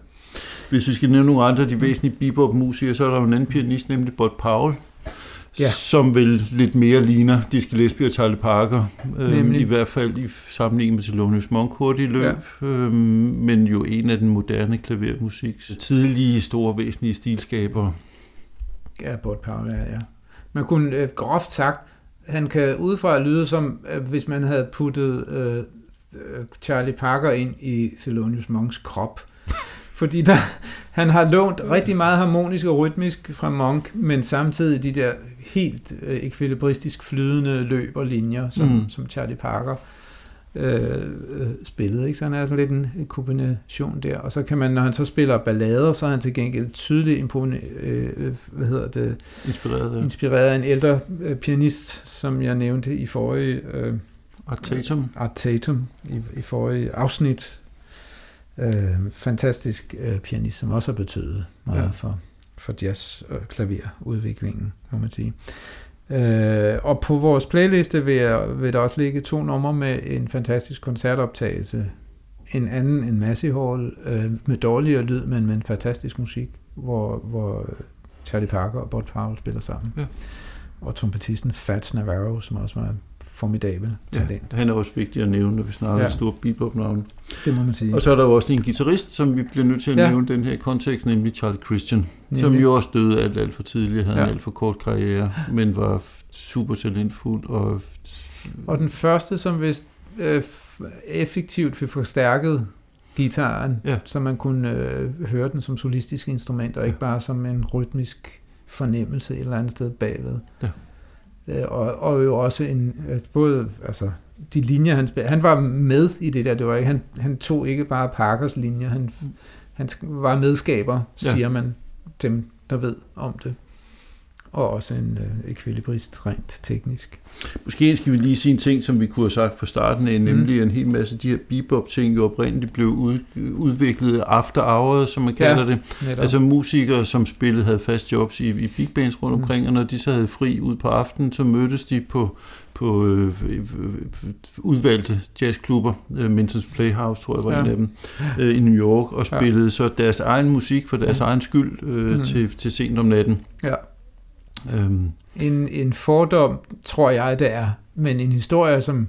Hvis vi skal nævne nogle andre af de væsentlige bebop-musikere, så er der jo en anden pianist, nemlig Bud Powell, ja. som vel lidt mere ligner Dizzy Gillespie og Charlie Parker, øh, i hvert fald i sammenligning med Thelonious Monk hurtigt løb, ja. øh, men jo en af den moderne klavermusik, tidlige, store, væsentlige stilskaber. Ja, Bud Powell, ja, ja. Man kunne øh, groft sagt, han kan udefra lyde som, øh, hvis man havde puttet øh, Charlie Parker ind i Thelonious Monks krop. Fordi der, han har lånt rigtig meget harmonisk og rytmisk fra Monk, men samtidig de der helt øh, ekvilibristisk flydende løb og linjer, som, mm. som Charlie Parker øh, øh, spillede. Ikke? Så han er sådan lidt en, kombination der. Og så kan man, når han så spiller ballader, så er han til gengæld tydeligt impone, øh, øh, hvad hedder det? Inspireret, ja. inspireret af en ældre øh, pianist, som jeg nævnte i forrige... Øh, Art Tatum. Art Tatum i, i forrige afsnit. Øh, fantastisk øh, pianist, som også har betydet meget ja. for, for jazz- og klaverudviklingen, må man sige. Øh, og på vores playliste vil, jeg, vil der også ligge to numre med en fantastisk koncertoptagelse. En anden, en Massive Hall, øh, med dårligere lyd, men med en fantastisk musik, hvor, hvor Charlie Parker og Bud Powell spiller sammen. Ja. Og trompetisten Fats Navarro, som også var formidabel. Ja, han er også vigtig at nævne, når vi snakker ja. store bebop-navne. Det må man sige. Og så er der jo også en guitarist, som vi bliver nødt til at ja. nævne den her kontekst, nemlig Charlie Christian, Nemlig. som jo også døde alt, alt for tidligt, havde ja. en alt for kort karriere, men var super talentfuld. Og, og den første, som vist øh, effektivt fik forstærket gitaren, ja. så man kunne øh, høre den som solistisk instrument, og ikke bare som en rytmisk fornemmelse et eller andet sted bagved. Ja. Øh, og, og jo også en, altså både, altså, de linjer, han spil, han var med i det der, det var ikke, han, han tog ikke bare Parkers linjer, han, han var medskaber, ja. siger man, dem der ved om det og også en øh, ekvilibrist rent teknisk. Måske skal vi lige sige en ting, som vi kunne have sagt fra starten af, nemlig mm. en hel masse af de her bebop-ting jo oprindeligt blev ud, udviklet after hours, som man kalder ja, det. Netop. Altså musikere, som spillede, havde fast jobs i, i big bands rundt mm. omkring, og når de så havde fri ud på aftenen, så mødtes de på på øh, udvalgte jazzklubber, øh, Minton's Playhouse tror jeg var ja. en af dem, øh, i New York, og spillede ja. så deres egen musik for deres mm. egen skyld øh, mm. til, til sent om natten. Ja. Øhm. En, en fordom, tror jeg, det er, men en historie, som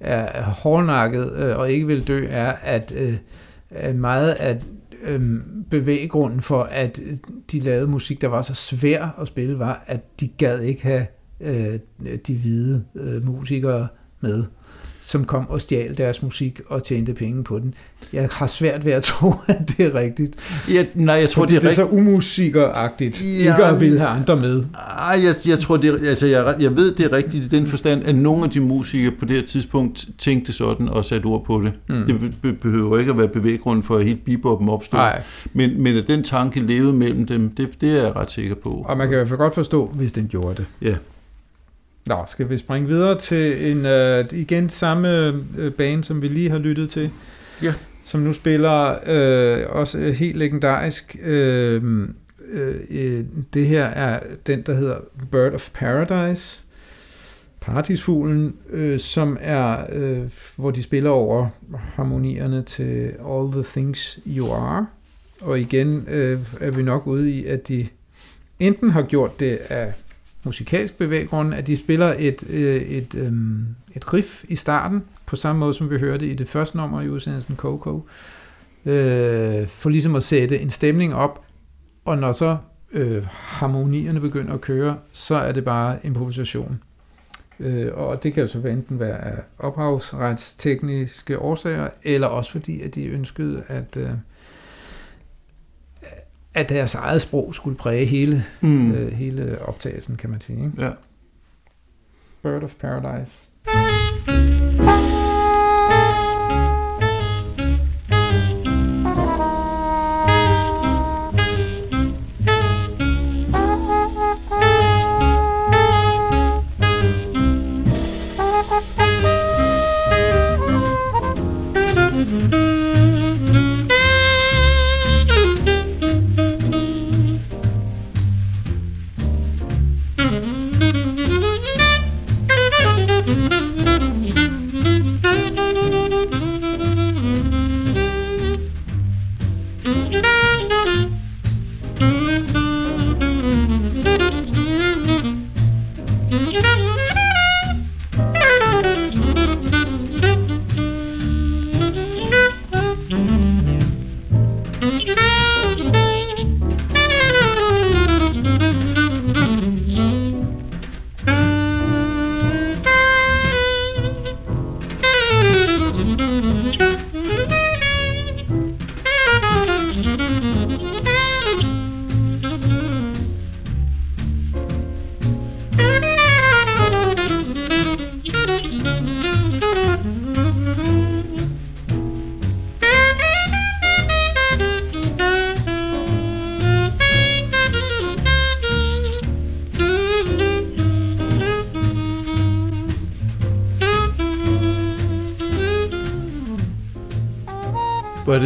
er hårdnakket øh, og ikke vil dø, er, at øh, meget af øh, bevæggrunden for, at øh, de lavede musik, der var så svær at spille, var, at de gad ikke have øh, de hvide øh, musikere med som kom og stjal deres musik og tjente penge på den. Jeg har svært ved at tro, at det er rigtigt. Ja, nej, jeg tror, det er, det er så umusikeragtigt. Ja, ikke at ville have andre med. Ej, jeg, jeg tror, det er, altså, jeg, jeg ved, det er rigtigt i den forstand, at nogle af de musikere på det her tidspunkt tænkte sådan og satte ord på det. Mm. Det be- behøver ikke at være bevæggrunden for, at helt beboppen opstod. Nej. Men, men at den tanke levede mellem dem, det, det er jeg ret sikker på. Og man kan i hvert fald godt forstå, hvis den gjorde det. Ja. Nå, skal vi springe videre til en uh, igen samme uh, band, som vi lige har lyttet til. Ja. Som nu spiller uh, også helt legendarisk. Uh, uh, uh, det her er den, der hedder Bird of Paradise. Partisfuglen, uh, som er, uh, hvor de spiller over harmonierne til All the Things You Are. Og igen uh, er vi nok ude i, at de enten har gjort det af musikalsk bevæggrund, at de spiller et, øh, et, øh, et riff i starten, på samme måde som vi hørte i det første nummer i udsendelsen Coco, øh, for ligesom at sætte en stemning op, og når så øh, harmonierne begynder at køre, så er det bare improvisation. Øh, og det kan jo så enten være af ophavsretstekniske årsager, eller også fordi, at de ønskede at... Øh, at deres eget sprog skulle præge hele, mm. øh, hele optagelsen, kan man sige. Ikke? Ja. Bird of Paradise.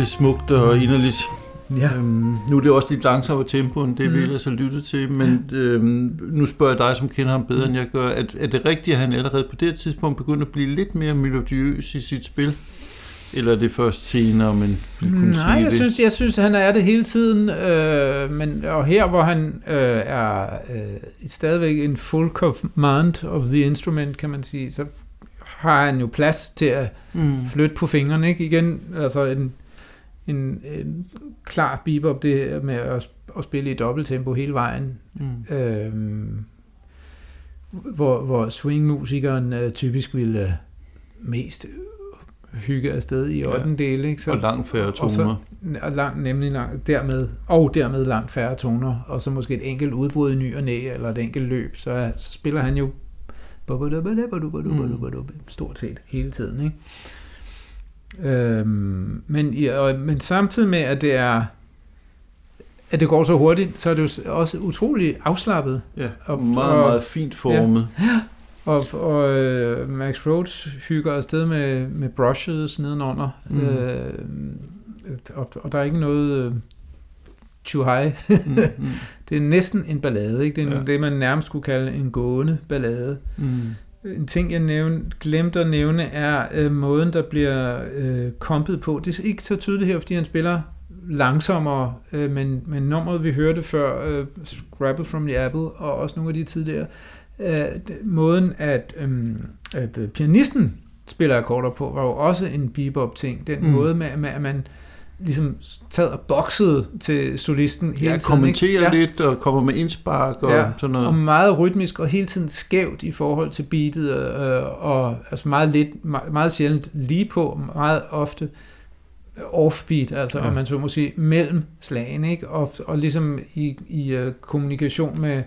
Det smukt og inderligt. Ja. Øhm, nu er det også lidt langsommere tempo, end det mm. vi ellers har lyttet til, men øhm, nu spørger jeg dig, som kender ham bedre, end jeg gør. Er, er det rigtigt, at han allerede på det tidspunkt begynder at blive lidt mere melodiøs i sit spil? Eller er det først senere, men vil kunne Nej, sige jeg det? synes, jeg synes, han er det hele tiden. Øh, men, og her, hvor han øh, er øh, stadigvæk en full command of the instrument, kan man sige, så har han jo plads til at Mm. flytte på fingrene, ikke? Igen, altså en, en, en klar bebop, det med at, at spille i dobbelttempo hele vejen. Mm. Øhm, hvor, hvor swingmusikeren øh, typisk ville øh, mest hygge afsted i Ja. 8. del, ikke? Så, Og langt færre og så- toner. og langt, nemlig langt, dermed, og dermed langt færre toner, og så måske et enkelt udbrud i ny og næ, eller et enkelt løb, så, så spiller han jo stort set hele tiden. Ikke? Øhm, men, i- og, men samtidig med, at det er at det går så hurtigt, så er det jo også utrolig afslappet. Ja, Og- meget, og- meget fint formet. Og, og øh, Max Rhodes hygger afsted med, med brushes nedenunder. Mm. Øh, og, og der er ikke noget øh, too high. Mm, mm, Det er næsten en ballade, ikke? Det er Ja. ja. det, man nærmest skulle kalde en gående ballade. mm. En ting, jeg nævnte, glemte at nævne, er øh, måden, der bliver øh, kompet på. Det er ikke så tydeligt her, fordi han spiller langsommere, øh, men, men nummeret, vi hørte før, øh, Scrabble from the Apple, og også nogle af de tidligere, øh, måden, at, øh, at øh, pianisten spiller akkorder på, var jo også en bebop-ting. Den Mm. måde med, med, at man ligesom sad og boxede til solisten hele Ja, tiden. ikke? kommenterer lidt og kommer med indspark og Ja, sådan noget. og meget rytmisk og hele tiden skævt i forhold til beatet, øh, og altså meget, lidt, meget, meget sjældent lige på, meget ofte offbeat, altså Ja. ja. om man så må sige, mellem slagene, ikke? Og, og ligesom i, i uh, kommunikation med,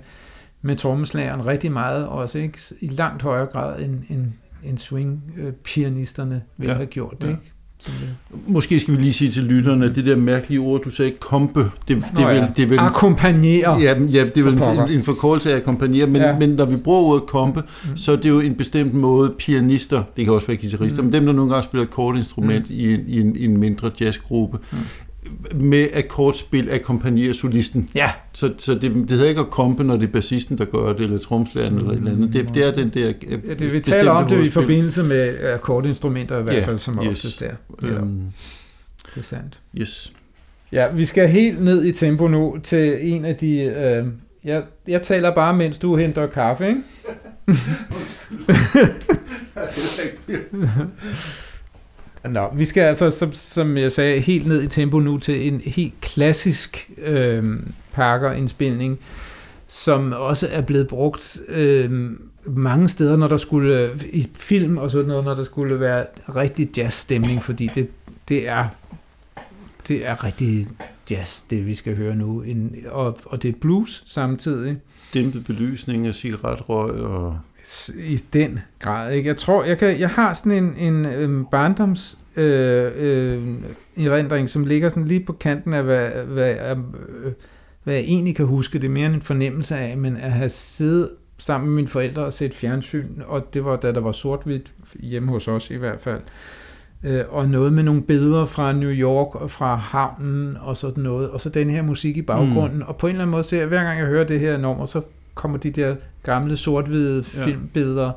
med trommeslageren rigtig meget også, ikke? I langt højere grad end, end, end swing-pianisterne ville Ja, have gjort det, ja. ikke? Måske skal vi lige sige til lytterne, at det der mærkelige ord, du sagde, kompe, det, det, Nå vel, ja. det er vel Akkompagnere. Ja, ja, det er For vel pokker. en, en forkortelse af akkompagnere, men, ja. Men når vi bruger ordet kompe, mm. Så er det jo en bestemt måde pianister, det kan også være guitarister, mm. Men dem, der nogle gange spiller akkordinstrument mm. i, en, i, en, i en mindre jazzgruppe, mm. Med akkordspil akkompagnerer solisten. Ja, Så, så det, det hedder ikke at kompe, når det er bassisten, der gør det, eller tromslæren eller et eller andet. Det, det er den der øh, Ja, det, vi taler om det i forbindelse med akkordinstrumenter i hvert Ja, fald, som yes. oftest er. Ja, Øhm, det er sandt. yes. Ja, vi skal helt ned i tempo nu til en af de... Øh, jeg, jeg taler bare, mens du henter kaffe, ikke? Nå, vi skal altså, som, som jeg sagde, helt ned i tempo nu til en helt klassisk øh, Parker-indspilning, som også er blevet brugt øh, mange steder, når der skulle i film og sådan noget, når der skulle være rigtig jazzstemning, fordi det, det er det er rigtig jazz, det vi skal høre nu, en, og, og det er blues samtidig. Dæmpet belysning og cigaretrøg og... I den grad, ikke? Jeg tror, jeg, kan, jeg har sådan en, en øhm, barndoms øh, øh, erindring, som ligger sådan lige på kanten af, hvad, hvad, øh, hvad jeg egentlig kan huske. Det er mere en fornemmelse af, men at have siddet sammen med mine forældre og set fjernsyn, og det var da der var sort-hvidt, hjemme hos os i hvert fald, øh, og noget med nogle billeder fra New York og fra havnen og sådan noget, og så den her musik i baggrunden, mm. og på en eller anden måde ser jeg, hver gang jeg hører det her nummer, så kommer de der gamle sort-hvide filmbilleder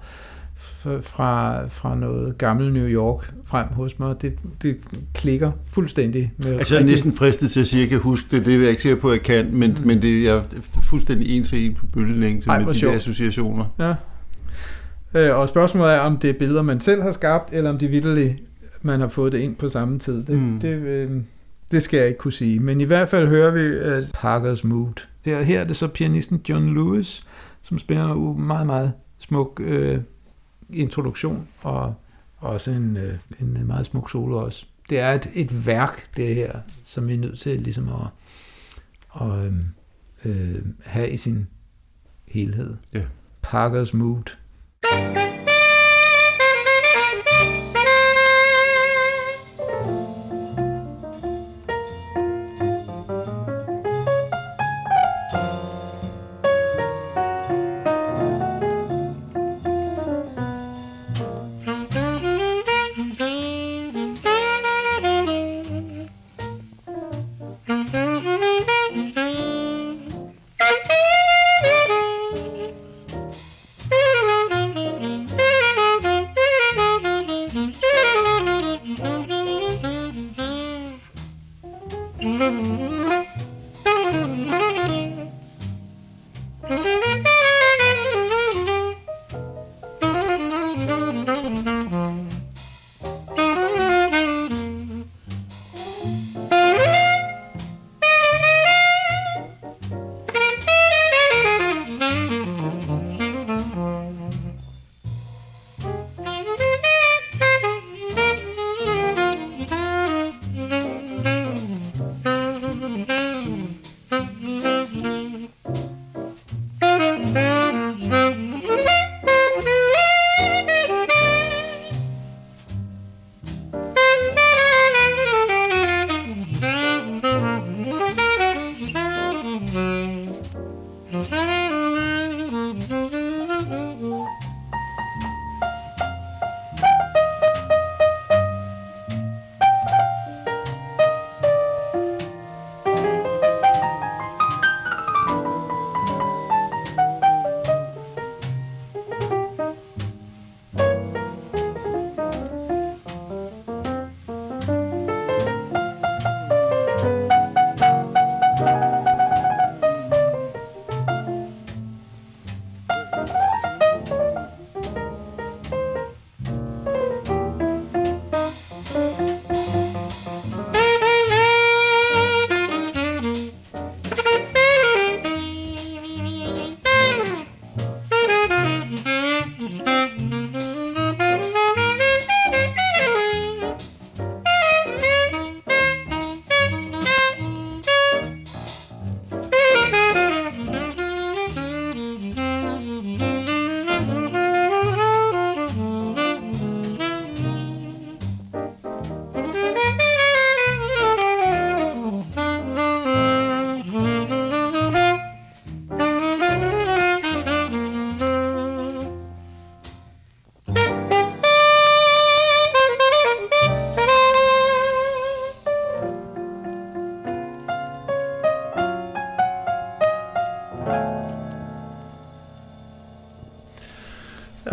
fra, fra noget gammel New York frem hos mig. Det, det klikker fuldstændig. Med Altså jeg er næsten fristet til at sige, at jeg kan huske det, det er jeg ikke sikker på, at jeg kan, men, mm. Men det er jeg er fuldstændig en til en på bølgelængde med de der sjovt. associationer. Ja. Øh, og spørgsmålet er, om det er billeder, man selv har skabt, eller om de vitterligt, man har fået det ind på samme tid. Det, mm. det, øh, det skal jeg ikke kunne sige. Men i hvert fald hører vi uh, Parkers Mood. Der, her er det så pianisten John Lewis, som spiller en meget, meget smuk øh, introduktion, og også en, øh, en meget smuk solo også. Det er et, et værk, det her, som vi er nødt til ligesom at, at øh, øh, have i sin helhed. Ja. Parkers Mood.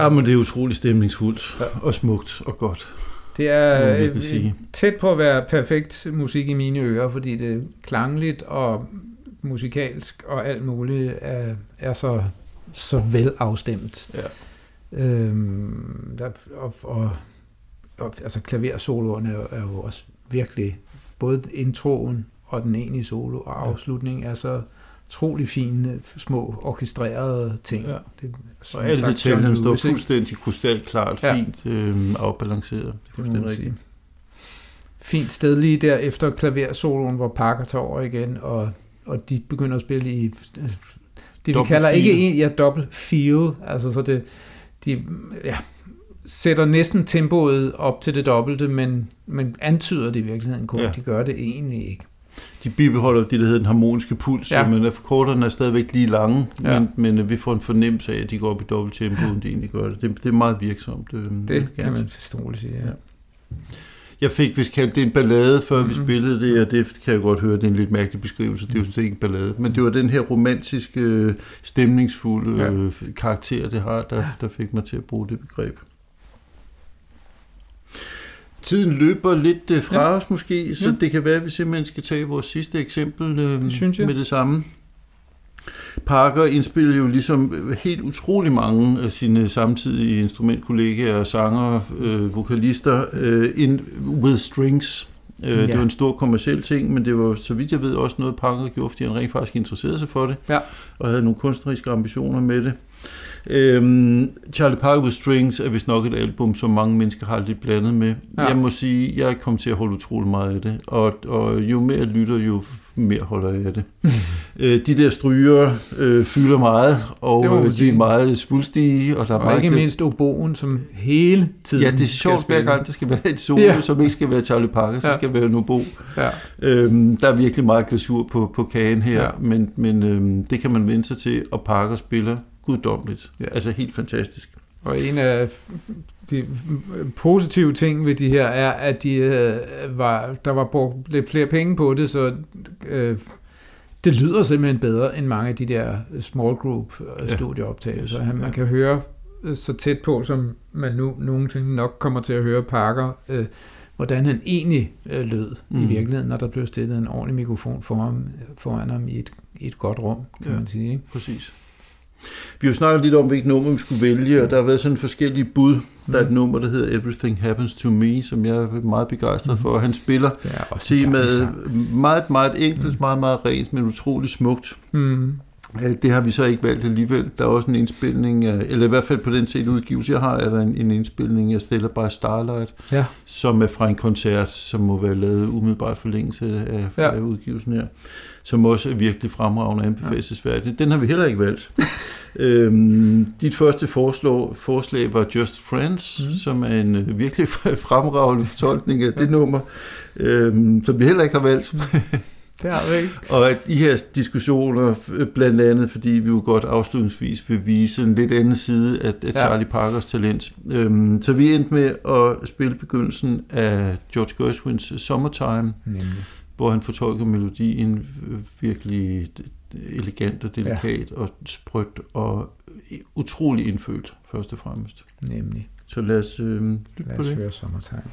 Ja, men det er utrolig stemningsfuldt ja. og smukt og godt. Det er øh, tæt på at være perfekt musik i mine ører, fordi det er klangligt og musikalsk og alt muligt er, er så, så vel afstemt. Ja. Øhm, der, og, og, og, altså klaversoloerne er, er jo også virkelig, både introen og den egentlige solo og afslutningen er så utrolig fine, små, orkestrerede ting. Ja. Det, og alle detaljerne står fuldstændig krystalklart, ja. fint øh, afbalanceret. Det er rigtigt. Fint sted lige der efter klaversoloen, hvor Parker tager over igen, og, og de begynder at spille i det, vi double kalder feel. ikke en, ja, dobbelt feel, altså så det, de, ja, sætter næsten tempoet op til det dobbelte, men, men antyder det i virkeligheden kun. Ja. De gør det egentlig ikke de bibeholder det, der hedder den harmoniske puls, ja. men forkorterne er stadigvæk lige lange, ja. men, men øh, vi får en fornemmelse af, at de går op i dobbelt tempo, end de egentlig gør det. Det, det er meget virksomt. Det, det kan man forståeligt sige, ja. ja. Jeg fik vist kaldt det en ballade, før mm-hmm. vi mhm. spillede det, og det kan jeg godt høre, det er en lidt mærkelig beskrivelse. Det er jo sådan set ikke en ballade, men det var den her romantiske, stemningsfulde ja. karakter, det har, der, der fik mig til at bruge det begreb. Tiden løber lidt øh, fra ja. os måske, så ja. det kan være, at vi simpelthen skal tage vores sidste eksempel øh, det synes jeg. med det samme. Parker indspillede jo ligesom øh, helt utrolig mange af sine samtidige instrumentkollegaer, sanger, øh, vokalister, øh, in with strings. Øh, ja. Det var en stor kommersiel ting, men det var, så vidt jeg ved, også noget, Parker gjorde, fordi han rent faktisk interesserede sig for det, ja. og havde nogle kunstneriske ambitioner med det. Øhm, Charlie Parker with Strings er vist nok et album, som mange mennesker har lidt blandet med. Ja. Jeg må sige, jeg er kommet til at holde utrolig meget af det, og, og jo mere jeg lytter, jo mere holder jeg af det. øh, de der stryger øh, fylder meget, og de er meget svulstige. Og, der er og meget ikke mindst oboen, som hele tiden Ja, det er sjovt, hver gang der skal være et solo, ja. som ikke skal være Charlie Parker, så ja. skal det være en obo. Ja. Øhm, der er virkelig meget glasur på, på kagen her, ja. men, men øhm, det kan man vende sig til, og Parker spiller guddommeligt. Ja. Altså helt fantastisk. Og en af de positive ting ved de her er, at de øh, var, der var brugt lidt flere penge på det, så øh, det lyder simpelthen bedre end mange af de der small group øh, studieoptagelser. Ja. Man kan høre øh, så tæt på, som man nu nogensinde nok kommer til at høre Parker, øh, hvordan han egentlig øh, lød mm. i virkeligheden, når der blev stillet en ordentlig mikrofon foran, foran ham i et, i et godt rum, kan Ja. man sige. Ikke? Præcis. Vi har jo snakket lidt om, hvilket nummer vi skulle vælge, og der har været sådan forskellige bud. Der er et Mm. nummer, der hedder Everything Happens to Me, som jeg er meget begejstret for. Han spiller er temaet meget, meget enkelt, meget, meget rent, men utrolig smukt. Mm. Øh, Det har vi så ikke valgt alligevel. Der er også en indspilning, eller i hvert fald på den CD udgivelse, jeg har, er der en, en indspilning af Stella by Starlight, Ja. som er fra en koncert, som må være lavet umiddelbart forlængelse af, Ja. ja. af udgivelsen her, som også er virkelig fremragende og anbefalesværdig. Den har vi heller ikke valgt. øhm, dit første forslag, forslag var Just Friends, mm. som er en øh, virkelig fremragende fortolkning af det nummer, øhm, som vi heller ikke har valgt. Det har vi ikke. Og at de her diskussioner, øh, blandt andet fordi vi jo godt afslutningsvis vil vise en lidt anden side af, af Ja. Charlie Parkers talent. Øhm, så vi endte med at spille begyndelsen af George Gershwins Summertime, Nemlig. Hvor han fortolker melodien virkelig elegant og delikat ja. og sprødt og utrolig indfølt, først og fremmest. Nemlig. Så lad os øh, lytte Lad på os det. høre sommertegn.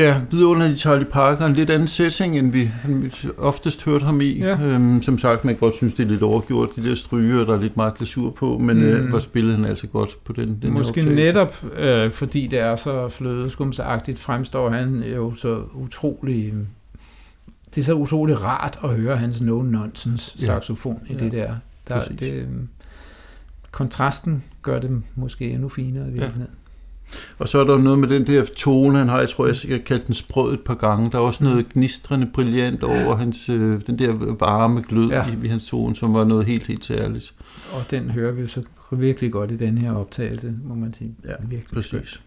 Ja, vidunderlig Charlie Parker, en lidt anden setting, end vi oftest hørte ham i. Ja. Øhm, som sagt, man kan godt synes, det er lidt overgjort, de der stryger, der er lidt meget glasur på, men mm. Mm. øh, hvor spillede han altså godt på den, den Måske optagelse. netop, øh, fordi det er så flødeskumsagtigt, fremstår han jo så utrolig... Det er så utrolig rart at høre hans no-nonsense Ja. saxofon i Ja. det der. der Præcis. det, øh, kontrasten gør det måske endnu finere i virkeligheden. Og så er der noget med den der tone, han har, jeg tror, jeg har kaldt den sprød et par gange. Der er også noget gnistrende brillant over hans, øh, den der varme glød Ja. i, i hans tone, som var noget helt, helt særligt. Og den hører vi så virkelig godt i den her optagelse, må man sige. Ja, virkelig skønt. Præcis.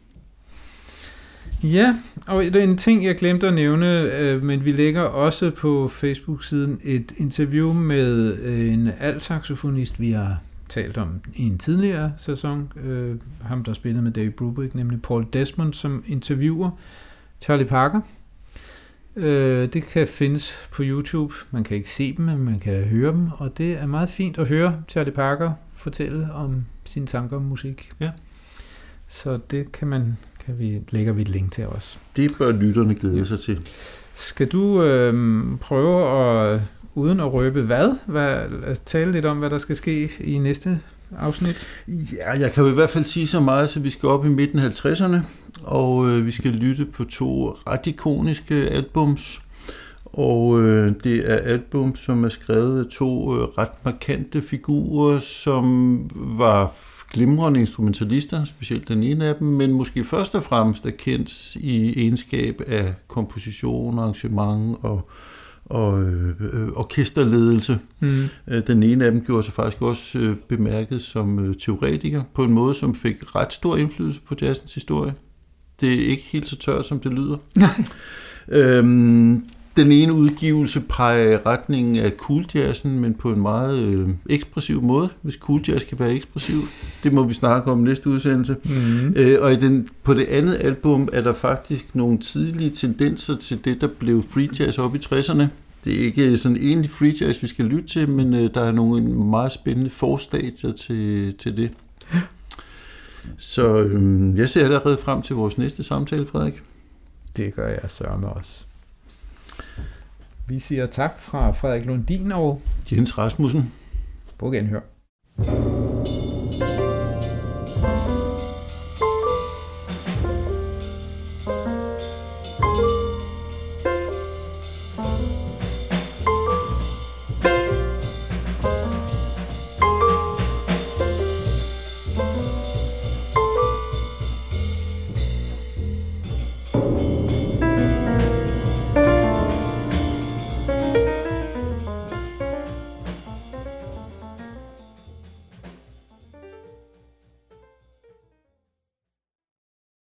Ja, og det er en ting, jeg glemte at nævne, øh, men vi lægger også på Facebook-siden et interview med øh, en altsaxofonist, vi har talt om i en tidligere sæson. Øh, ham, der spillede med David Brubeck, nemlig Paul Desmond, som interviewer Charlie Parker. Øh, det kan findes på YouTube. Man kan ikke se dem, men man kan høre dem, og det er meget fint at høre Charlie Parker fortælle om sine tanker om musik. Ja. Så det kan man kan vi, lægger vi et link til os. Det bør lytterne glæde sig til. Skal du øh, prøve at, uden at røbe hvad, hvad, tale lidt om, hvad der skal ske i næste afsnit? Ja, jeg kan jo i hvert fald sige så meget, så vi skal op i midten af 50'erne, og øh, vi skal lytte på to ret ikoniske albums. Og øh, det er album, som er skrevet af to øh, ret markante figurer, som var glimrende instrumentalister, specielt den ene af dem, men måske først og fremmest er kendt i egenskab af komposition, arrangement og, og øh, orkesterledelse. Mm. Den ene af dem gjorde sig faktisk også øh, bemærket som øh, teoretiker på en måde, som fik ret stor indflydelse på jazzens historie. Det er ikke helt så tørt, som det lyder. Nej. Øhm, den ene udgivelse peger i retningen af cool jazzen, men på en meget øh, ekspressiv måde, hvis cool jazz kan være ekspressiv. Det må vi snakke om næste udsendelse. Mm-hmm. Øh, og i den, på det andet album er der faktisk nogle tidlige tendenser til det, der blev free jazz op i 60'erne. Det er ikke sådan egentlig free jazz, vi skal lytte til, men øh, der er nogle meget spændende forstadier til, til det. Så øh, jeg ser allerede frem til vores næste samtale, Frederik. Det gør jeg sørme også. Vi siger tak fra Frederik Lundin og Jens Rasmussen. På genhør. thank you